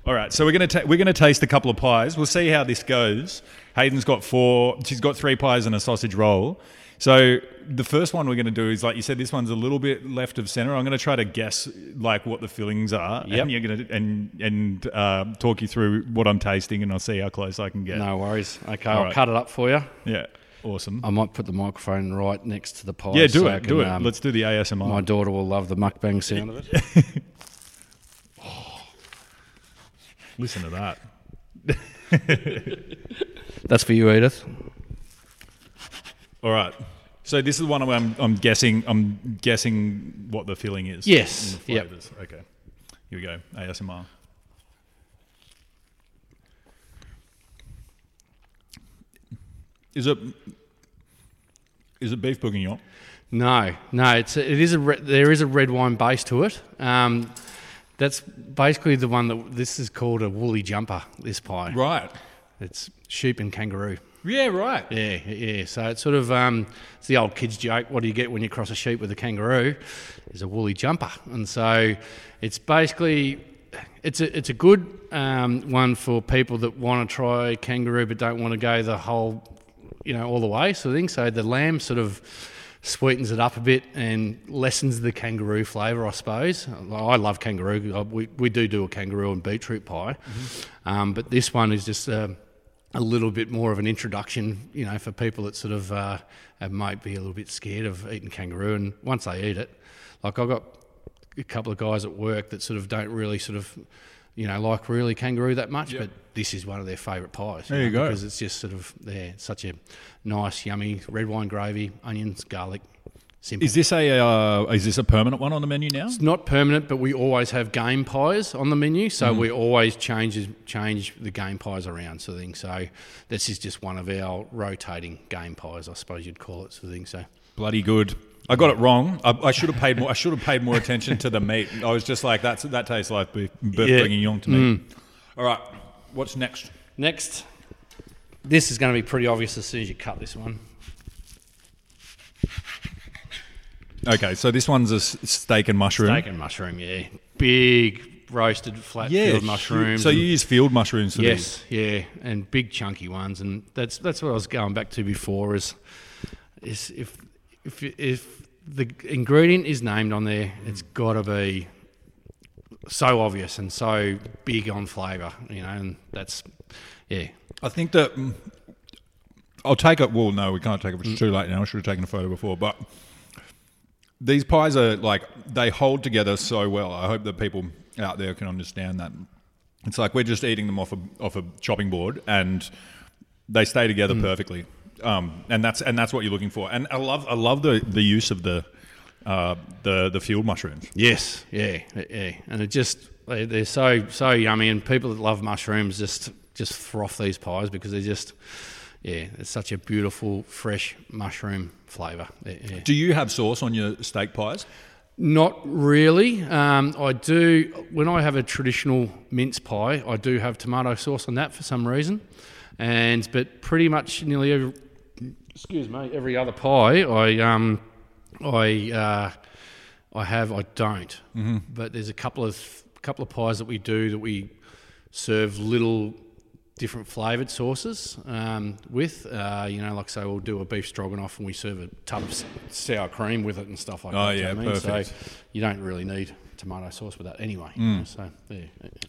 All right, so we're gonna ta- we're gonna taste a couple of pies. We'll see how this goes. Hayden's got four. She's got three pies and a sausage roll. So the first one we're gonna do is like you said, this one's a little bit left of center. I'm gonna try to guess like what the fillings are, Yep. and you're gonna and and uh, talk you through what I'm tasting, and I'll see how close I can get. No worries. Okay, All I'll right. cut it up for you. Yeah, awesome. I might put the microphone right next to the pie. yeah, do so it, do it. um, Let's do the ASMR. My daughter will love the mukbang sound of it. (laughs) Listen to that. (laughs) That's for you, Edith. All right. So this is one where I'm, I'm guessing. I'm guessing what the filling is. Yes, yep. Okay. Here we go. ASMR. Is it? Is it beef bourguignon? No, no, it's a, it is a re- there is a red wine base to it. Um, that's basically the one that this is called a woolly jumper. This pie, Right. It's sheep and kangaroo. Yeah. Right. Yeah, yeah. So it's sort of um, it's the old kids joke. What do you get when you cross a sheep with a kangaroo? Is a woolly jumper, and so it's basically it's a it's a good um, one for people that want to try kangaroo but don't want to go the whole you know all the way sort of thing. So the lamb sort of sweetens it up a bit and lessens the kangaroo flavour, I suppose. I love kangaroo. We, we do do a kangaroo and beetroot pie, um, but this one is just uh, a little bit more of an introduction, you know, for people that sort of uh, uh, might be a little bit scared of eating kangaroo. And once they eat it, like I've got a couple of guys at work that sort of don't really sort of, you know, like really kangaroo that much, but this is one of their favourite pies. There you know, go. Because it's just sort of, yeah, such a nice, yummy red wine gravy, onions, garlic, simple. Is this a uh, is this a permanent one on the menu now? It's not permanent, but we always have game pies on the menu, so Mm-hmm. we always change change the game pies around, sort of thing. So this is just one of our rotating game pies, I suppose you'd call it, sort of thing. So Bloody good. I got it wrong. I, I should have paid more. I should have paid more attention to the meat. I was just like, that's that tastes like beef, beef Yeah. bourguignon to me. Mm. All right, what's next? next, this is going to be pretty obvious as soon as you cut this one. Okay, so this one's a steak and mushroom. Steak and mushroom, yeah, big roasted flat yeah, field mushrooms. So you use field mushrooms for this. Yes, yeah, and big chunky ones, and that's that's what I was going back to before. Is is if if if the ingredient is named on there, it's mm. got to be so obvious and so big on flavour, you know, and that's yeah. I think that mm, I'll take it. Well, no, we can't take it. It's mm. too late now. I should have taken a photo before, but these pies are like they hold together so well. I hope that people out there can understand that. It's like we're just eating them off a off a chopping board, and they stay together mm. perfectly. Um, and that's and that's what you're looking for. And I love I love the the use of the uh, the the field mushrooms. yes, yeah, yeah, and it just they, they're so so yummy, and people that love mushrooms just just froth these pies because they're just yeah, it's such a beautiful fresh mushroom flavour. Yeah. Do you have sauce on your steak pies? Not really. Um, I do when I have a traditional mince pie. I do have tomato sauce on that for some reason, and but pretty much nearly every excuse me every other pie I um I uh, I have I don't. Mm-hmm. But there's a couple of couple of pies that we do that we serve little different flavoured sauces um, with. Uh, you know, like say we'll do a beef stroganoff and we serve a tub of sour cream with it and stuff like Oh, that. you yeah, I mean? perfect. So you don't really need tomato sauce with that anyway. Mm. So yeah.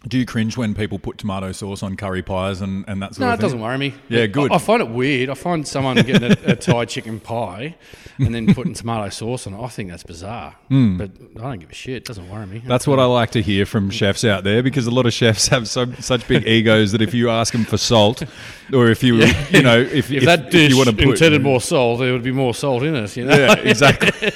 Do you cringe when people put tomato sauce on curry pies and, and that sort No, of it doesn't worry me. Yeah, good. I, I find it weird. I find someone getting a, a Thai chicken pie and then putting tomato sauce on it. I think that's bizarre. But I don't give a shit. It doesn't worry me. Hmm. That's what I like to hear from chefs out there because a lot of chefs have so such big (laughs) egos that if you ask them for salt, or if you you know if, If, that dish you want to put intended more salt, there would be more salt in it. You know. yeah (laughs) exactly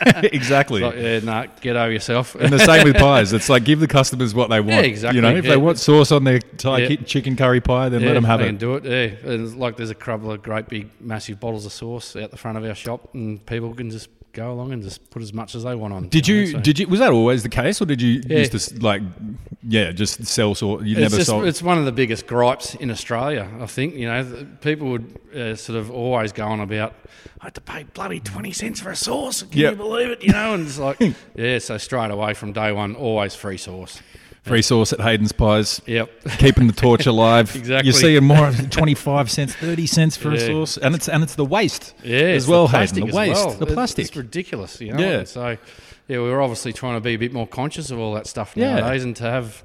(laughs) exactly. Like, yeah, nah, get over yourself. and the same with pies. It's like give the customers what they want. Yeah, exactly, You know, if yeah. they want sauce on their Thai Yeah. chicken curry pie, then let them have they it. can do it. Yeah, and it's like there's a couple of great big massive bottles of sauce out the front of our shop, and people can just go along and just put as much as they want on. Did know, you? so- Did you? Was that always the case, or did you Yeah. used to like, yeah, just sell sauce? You It's, never just, sold. it's one of the biggest gripes in Australia. I think you know people would uh, sort of always go on about I had to pay bloody twenty cents for a sauce. Can Yep. you believe it? You know, and it's like (laughs) yeah. So straight away from day one, always free sauce. Free sauce at Hayden's Pies. Yep. keeping the torch alive. (laughs) Exactly. You see more twenty five cents, thirty cents for a Yeah. sauce, and it's and it's the waste. Yeah, as well, the Hayden. The waste, well. the plastic. It's ridiculous, you know. Yeah. And so, yeah, we were obviously trying to be a bit more conscious of all that stuff Yeah. nowadays, and to have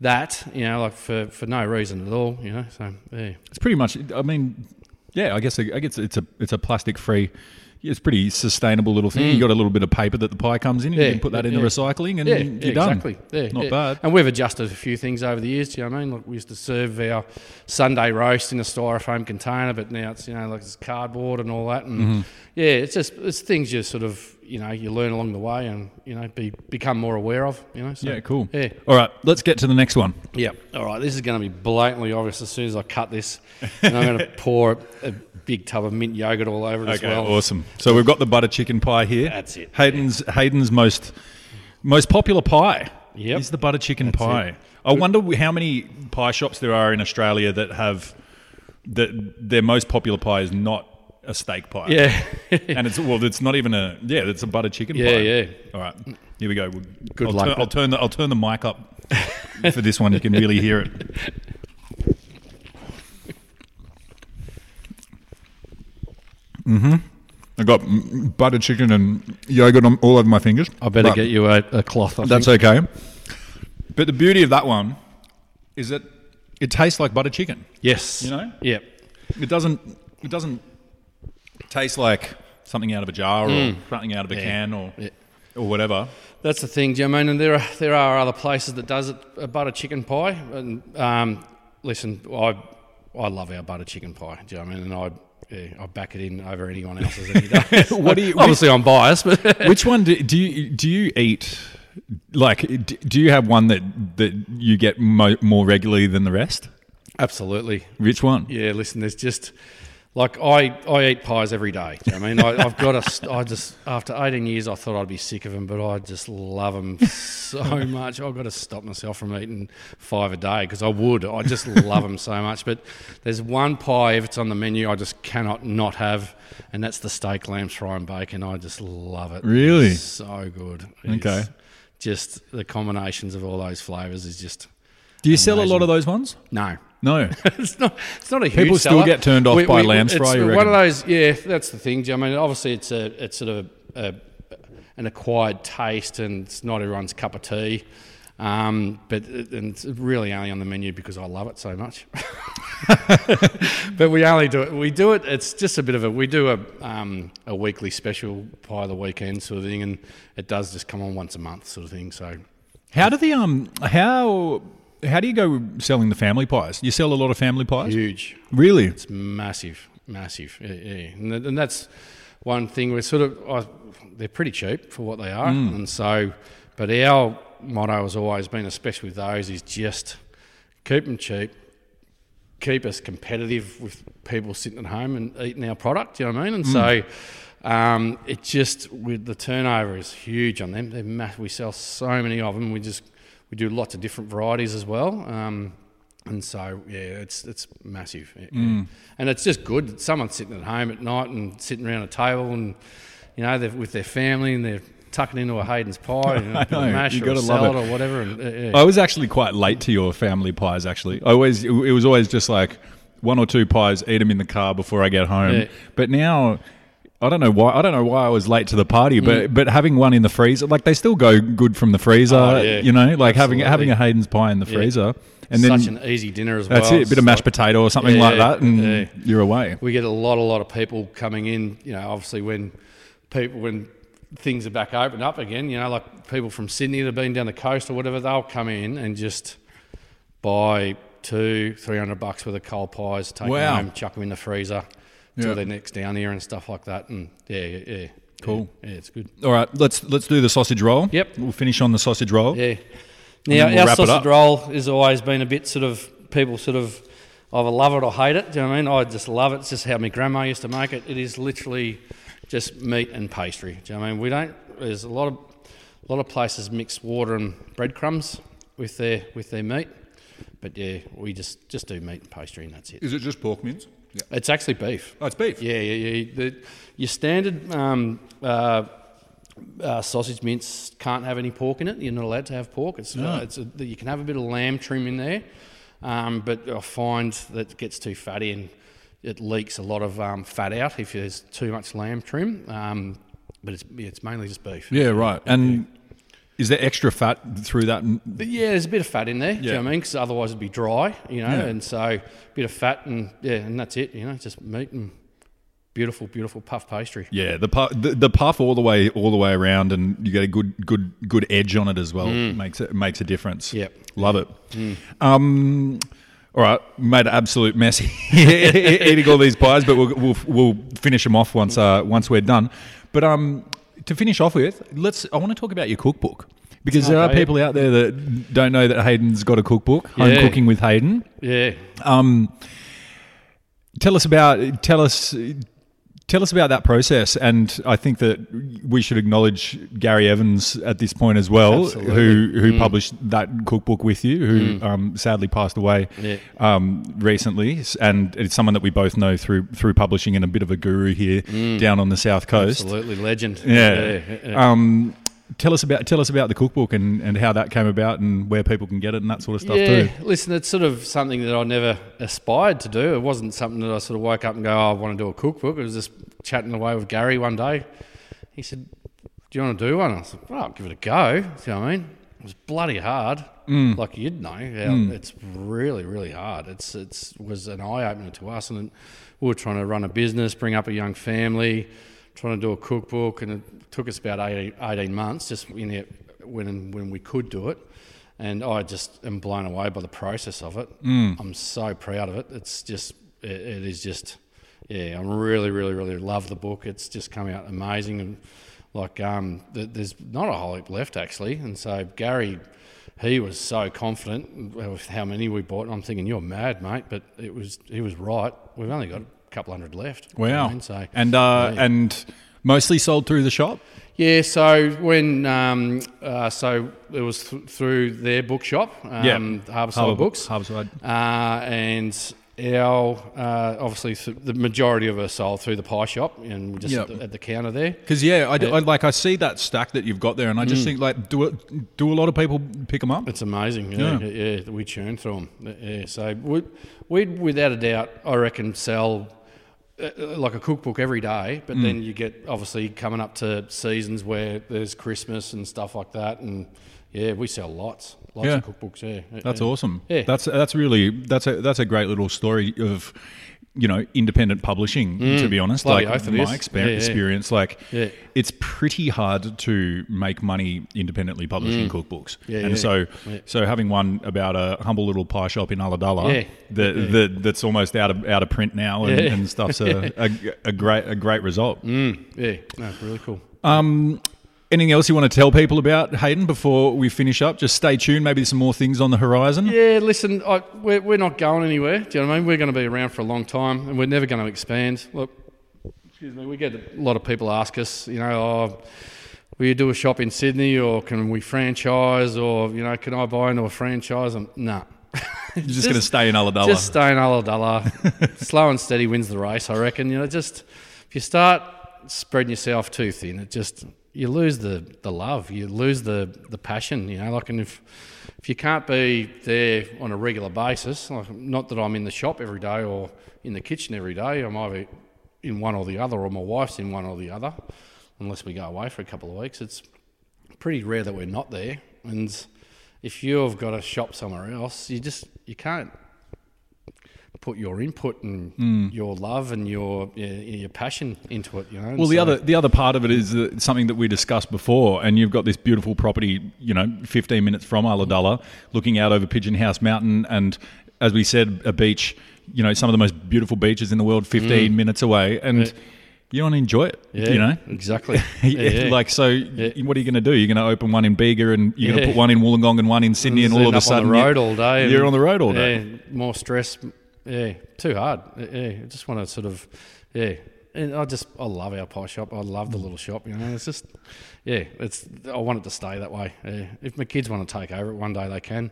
that, you know, like for, for no reason at all, you know. So, yeah, It's pretty much. I mean, yeah. I guess I guess it's a it's a plastic free. It's pretty sustainable little thing. You got a little bit of paper that the pie comes in, and Mm. Yeah, you can put that in the recycling, and yeah, you're yeah, done. exactly. Yeah, Not yeah. bad. And we've adjusted a few things over the years. Do you know what I mean? Like we used to serve our Sunday roast in a styrofoam container, but now it's you know like it's cardboard and all that. And Mm-hmm. yeah, it's just it's things you sort of you know you learn along the way and you know be become more aware of. You know. So, Yeah, cool. Yeah. All right, let's get to the next one. Yeah. All right. This is going to be blatantly obvious as soon as I cut this, and I'm going (laughs) to pour a big tub of mint yogurt all over it as well. awesome. So we've got the butter chicken pie here. That's it. Hayden's Hayden's most most popular pie. Yep. is the butter chicken That's pie. it. I wonder how many pie shops there are in Australia that have that their most popular pie is not a steak pie. Yeah. (laughs) and it's well, it's not even a yeah, it's a butter chicken Yeah, pie. yeah. All right, here we go. We'll- Good I'll luck, Turn, I'll turn the I'll turn the mic up for this one. You can really hear it. Mm-hmm. I got butter chicken and yogurt on, all over my fingers. I better get you a, a cloth. I That's think. okay. But the beauty of that one is that it tastes like butter chicken. Yes. You know? Yeah. It doesn't. It doesn't taste like something out of a jar or something out of a Mm. Yeah. can or Yeah. or whatever. That's the thing, Jim. I mean, and there are there are other places that does it a butter chicken pie. And um, listen, I I love our butter chicken pie. Do you know what I mean? And I yeah, I back it in over anyone else's any (laughs) day. What do you- Obviously, I'm biased, but (laughs) Which one do, do you do you eat? Like, do you have one that that you get mo- more regularly than the rest? absolutely. Which one? Yeah, listen, there's just like I, I eat pies every day. You know I mean, I, I've got a, I just after 18 years, I thought I'd be sick of them, but I just love them so much. I've got to stop myself from eating five a day because I would. I just love them so much. But there's one pie if it's on the menu, I just cannot not have, and that's the steak, lamb, fry, and bacon. I just love it. Really? It's so good. Okay. Just the combinations of all those flavors is just Do you sell a lot of those ones? no. No. (laughs) it's not. It's not a huge. People still seller. get turned off by lamb's fry, you reckon? one of those. Yeah, that's the thing. I mean, obviously, it's a it's sort of a, a, an acquired taste, and it's not everyone's cup of tea. Um, but and it's really only on the menu because I love it so much. (laughs) but we only do it. We do it. It's just a bit of a. We do a um, a weekly special pie of the weekend sort of thing, and it does just come on once a month sort of thing. So How do the um how how do you go selling the family pies? You sell a lot of family pies? huge. Really? It's massive, massive, yeah, yeah. And, th- and that's one thing we're sort of. They're pretty cheap for what they are, and so. But our motto has always been, especially with those, is just keep them cheap, keep us competitive with people sitting at home and eating our product. You know what I mean? And so. Um, it just with the turnover is huge on them. They're mass- we sell so many of them. We just we do lots of different varieties as well. Um, and so yeah, it's it's massive, yeah. and it's just good. that Someone's sitting at home at night and sitting around a table, and you know they're with their family, and they're tucking into a Hayden's pie, and (laughs) a know, mash or a salad it. or whatever. And, uh, yeah. I was actually quite late to your family pies. Actually, I always it was always just like one or two pies, eat them in the car before I get home. Yeah. But now. I don't know why. I don't know why I was late to the party, but but having one in the freezer, like they still go good from the freezer. Mm. Oh, yeah. You know, like having Absolutely. having a Hayden's pie in the Yeah. freezer, and then Such an easy dinner as well. that's it. A bit of mashed potato or something Yeah, like that, and you're away. we get a lot, a lot of people coming in. You know, obviously when people when things are back open up again, you know, like people from Sydney that have been down the coast or whatever, they'll come in and just buy two, three hundred bucks worth of cold pies, take Wow. them home, chuck them in the freezer Yeah. till they're next down here and stuff like that. And yeah, yeah, yeah. Cool. Yeah, yeah, it's good. All right, let's let's do the sausage roll. Yep. we'll finish on the sausage roll. Yeah. Now, we'll our wrap it up. sausage roll has always been a bit sort of people sort of either love it or hate it. Do you know what I mean? I just love it. It's just how my grandma used to make it. It is literally just meat and pastry. Do you know what I mean? We don't. There's a lot of a lot of places mix water and breadcrumbs with their with their meat, but yeah, we just just do meat and pastry and that's it. Is it just pork mince? Yeah. It's actually beef. Oh, it's beef. Yeah, yeah, yeah. The, your standard um, uh, uh, sausage mince can't have any pork in it. You're not allowed to have pork. It's, No. uh, it's a, you can have a bit of lamb trim in there, um, but I find that it gets too fatty and it leaks a lot of um, fat out if there's too much lamb trim. Um, but it's it's mainly just beef. Yeah, right. And is there extra fat through that? But yeah, there's a bit of fat in there. Do you know what I mean? Because otherwise it'd be dry, you know. Yeah. And so a bit of fat and yeah, and that's it. You know, just meat and beautiful, beautiful puff pastry. Yeah, the, pu- the the puff all the way all the way around, and you get a good good good edge on it as well. Makes it makes a difference. Yep. love it. Um, all right, made an absolute mess (laughs) eating all these pies, but we'll, we'll we'll finish them off once uh, once we're done. But um, to finish off with, let's. I want to talk about your cookbook. Because there are people out there that don't know that Hayden's got a cookbook, Home Yeah. Cooking with Hayden. Yeah. Um, tell us about tell us tell us about that process, and I think that we should acknowledge Gary Evans at this point as well, Absolutely. who who published that cookbook with you, who um, sadly passed away Yeah. um, recently, and it's someone that we both know through through publishing and a bit of a guru here down on the south coast. Absolutely legend. Yeah. yeah, yeah. Um, tell us about tell us about the cookbook and, and how that came about and where people can get it and that sort of stuff yeah, too. listen, it's sort of something that I never aspired to do. It wasn't something that I sort of woke up and go, oh, I want to do a cookbook. It was just chatting away with Gary one day. He said, Do you want to do one? I said, Well, I'll give it a go. You know what I mean? It was bloody hard. Mm. Like you'd know. how mm. It's really, really hard. It's it's was an eye opener to us. And we were trying to run a business, bring up a young family, trying to do a cookbook. And it took us about 18, 18 months just in it when, when we could do it and I just am blown away by the process of it. I'm so proud of it. It's just, it, it is just, yeah. I'm really, really, really love the book. It's just come out amazing, and like, um, th- there's not a whole heap left actually. And so Gary, he was so confident with how many we bought. And I'm thinking, you're mad, mate, but it was, he was right. We've only got couple hundred left. know I Wow. mean? So and uh, yeah. and mostly sold through the shop. Yeah, so when um, uh, so it was th- through their bookshop, um, Yeah. Harborside Harbour- Books, Harborside. uh, and our uh, obviously th- the majority of us sold through the pie shop, and just Yep. at, the, at the counter there. Because yeah, I. I- like I see that stack that you've got there, and I just think like, do it, do a lot of people pick them up? It's amazing. Yeah, Yeah. yeah, we churn through them. Yeah, so we we'd without a doubt, I reckon, sell. Uh, Like a cookbook every day, but then you get obviously coming up to seasons where there's Christmas and stuff like that, and yeah, we sell lots, lots Yeah. of cookbooks. Yeah, That's yeah. awesome. Yeah. That's that's really that's a that's a great little story of you know independent publishing. To be honest, Bloody like my exper- Yeah, yeah. experience, like Yeah. it's pretty hard to make money independently publishing cookbooks. Mm. Yeah, and so so having one about a humble little pie shop in Ulladulla that, that's almost out of out of print now and, and stuff's a, (laughs) a, a great a great result. Mm, yeah, no, really cool. Um, anything else you want to tell people about Hayden before we finish up? Just stay tuned. Maybe there's some more things on the horizon. Yeah, listen, I, we're, we're not going anywhere. Do you know what I mean? We're going to be around for a long time, and we're never going to expand. Look, Excuse me. We get a lot of people ask us, you know, oh, will you do a shop in Sydney or can we franchise or, you know, can I buy into a franchise? And nah. (laughs) You're just, going to stay in Ulladulla. Just stay in Ulladulla. (laughs) Slow and steady wins the race, I reckon. You know, just if you start spreading yourself too thin, it just you lose the, the love, you lose the, the passion. You know, like and if if you can't be there on a regular basis, like not that I'm in the shop every day or in the kitchen every day, I'm either in one or the other, or my wife's in one or the other, unless we go away for a couple of weeks. It's pretty rare that we're not there, and if you've got a shop somewhere else, you just you can't put your input and Mm. your love and your your, passion into it. You know. Well, the other the other part of it is something that we discussed before, and you've got this beautiful property, you know, 15 minutes from Ulladulla, looking out over Pigeon House Mountain, and as we said, a beach, you know, some of the most beautiful beaches in the world, 15 minutes away, and Yeah. you want to enjoy it, Yeah, you know. exactly. (laughs) Yeah, yeah. like so, what are you going to do? You're going to open one in Bega, and you're going to put one in Wollongong and one in Sydney, and all of a sudden on the road all day. You're on the road all day. Yeah, more stress. Yeah, too hard. Yeah, I just want to sort of, yeah. And I just, I love our pie shop. I love the little shop. You know, it's just, yeah. It's. I want it to stay that way. Yeah. If my kids want to take over it one day, they can.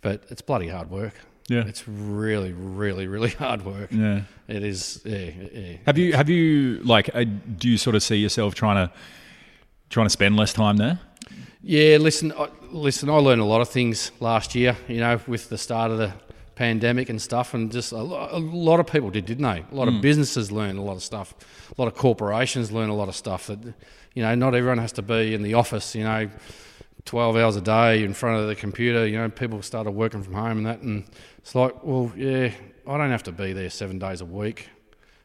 But it's bloody hard work. Yeah. It's really, really, really (laughs) hard work. Yeah. It is. Yeah. yeah. Have you have you like uh, do you sort of see yourself trying to trying to spend less time there? Yeah, listen, I, listen. I learned a lot of things last year. You know, with the start of the pandemic and stuff, and just a, a lot of people did, didn't they? A lot of mm. businesses learned a lot of stuff. A lot of corporations learn a lot of stuff. That you know, not everyone has to be in the office. You know, twelve hours a day in front of the computer. You know, people started working from home and that, and it's like, well, yeah, I don't have to be there seven days a week.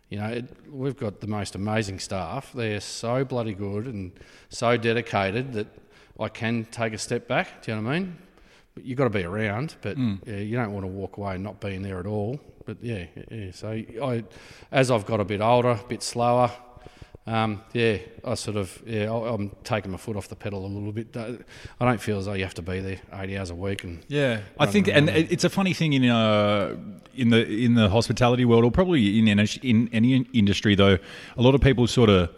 You know, it, we've got the most amazing staff. They're so bloody good and so dedicated that I can take a step back. Do you know what I mean? But you've got to be around, but yeah, you don't want to walk away and not being there at all. But yeah, yeah. So I, as I've got a bit older, a bit slower, um, yeah, I sort of yeah, I- I'm taking my foot off the pedal a little bit. I don't feel as though you have to be there 80 hours a week and Yeah, I think, and it- it's a funny thing in uh, in the in the hospitality world, or probably in any- in any industry, though. A lot of people sort of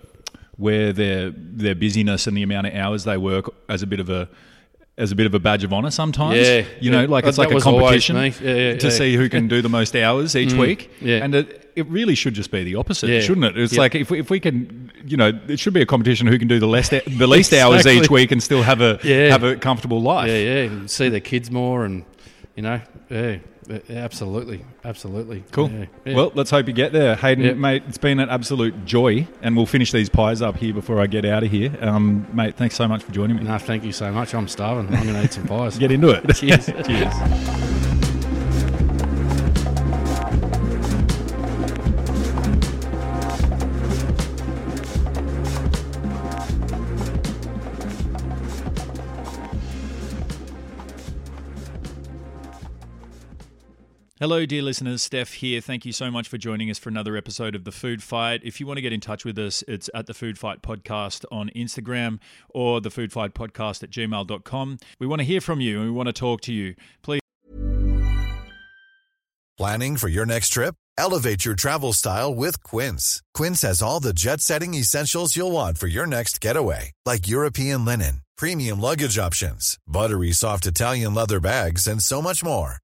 wear their their busyness and the amount of hours they work as a bit of a as a bit of a badge of honor sometimes. Yeah, you know, yeah. like it's That like a competition. Yeah, yeah, to see who can do the most hours (laughs) each mm, week. yeah. and it, it really should just be the opposite, shouldn't it? It's like if we, if we can, you know, it should be a competition who can do the less the least (laughs) hours each week and still have a have a comfortable life. Yeah, yeah, and see their kids more, and you know, yeah, absolutely, absolutely. Cool. Yeah, yeah. Well, let's hope you get there, Hayden, Yep. mate. It's been an absolute joy, and we'll finish these pies up here before I get out of here, um, mate. Thanks so much for joining me. no, thank you so much. I'm starving. I'm going to eat some pies. Get into it. (laughs) Cheers. (laughs) Cheers. Hello, dear listeners. Stef here. Thank you so much for joining us for another episode of The Food Fight. If you want to get in touch with us, it's at The Food Fight Podcast on Instagram or The Food Fight Podcast at gmail.com. We want to hear from you and we want to talk to you. Please. Planning for your next trip? Elevate your travel style with Quince. Quince has all the jet setting essentials you'll want for your next getaway, like European linen, premium luggage options, buttery soft Italian leather bags, and so much more.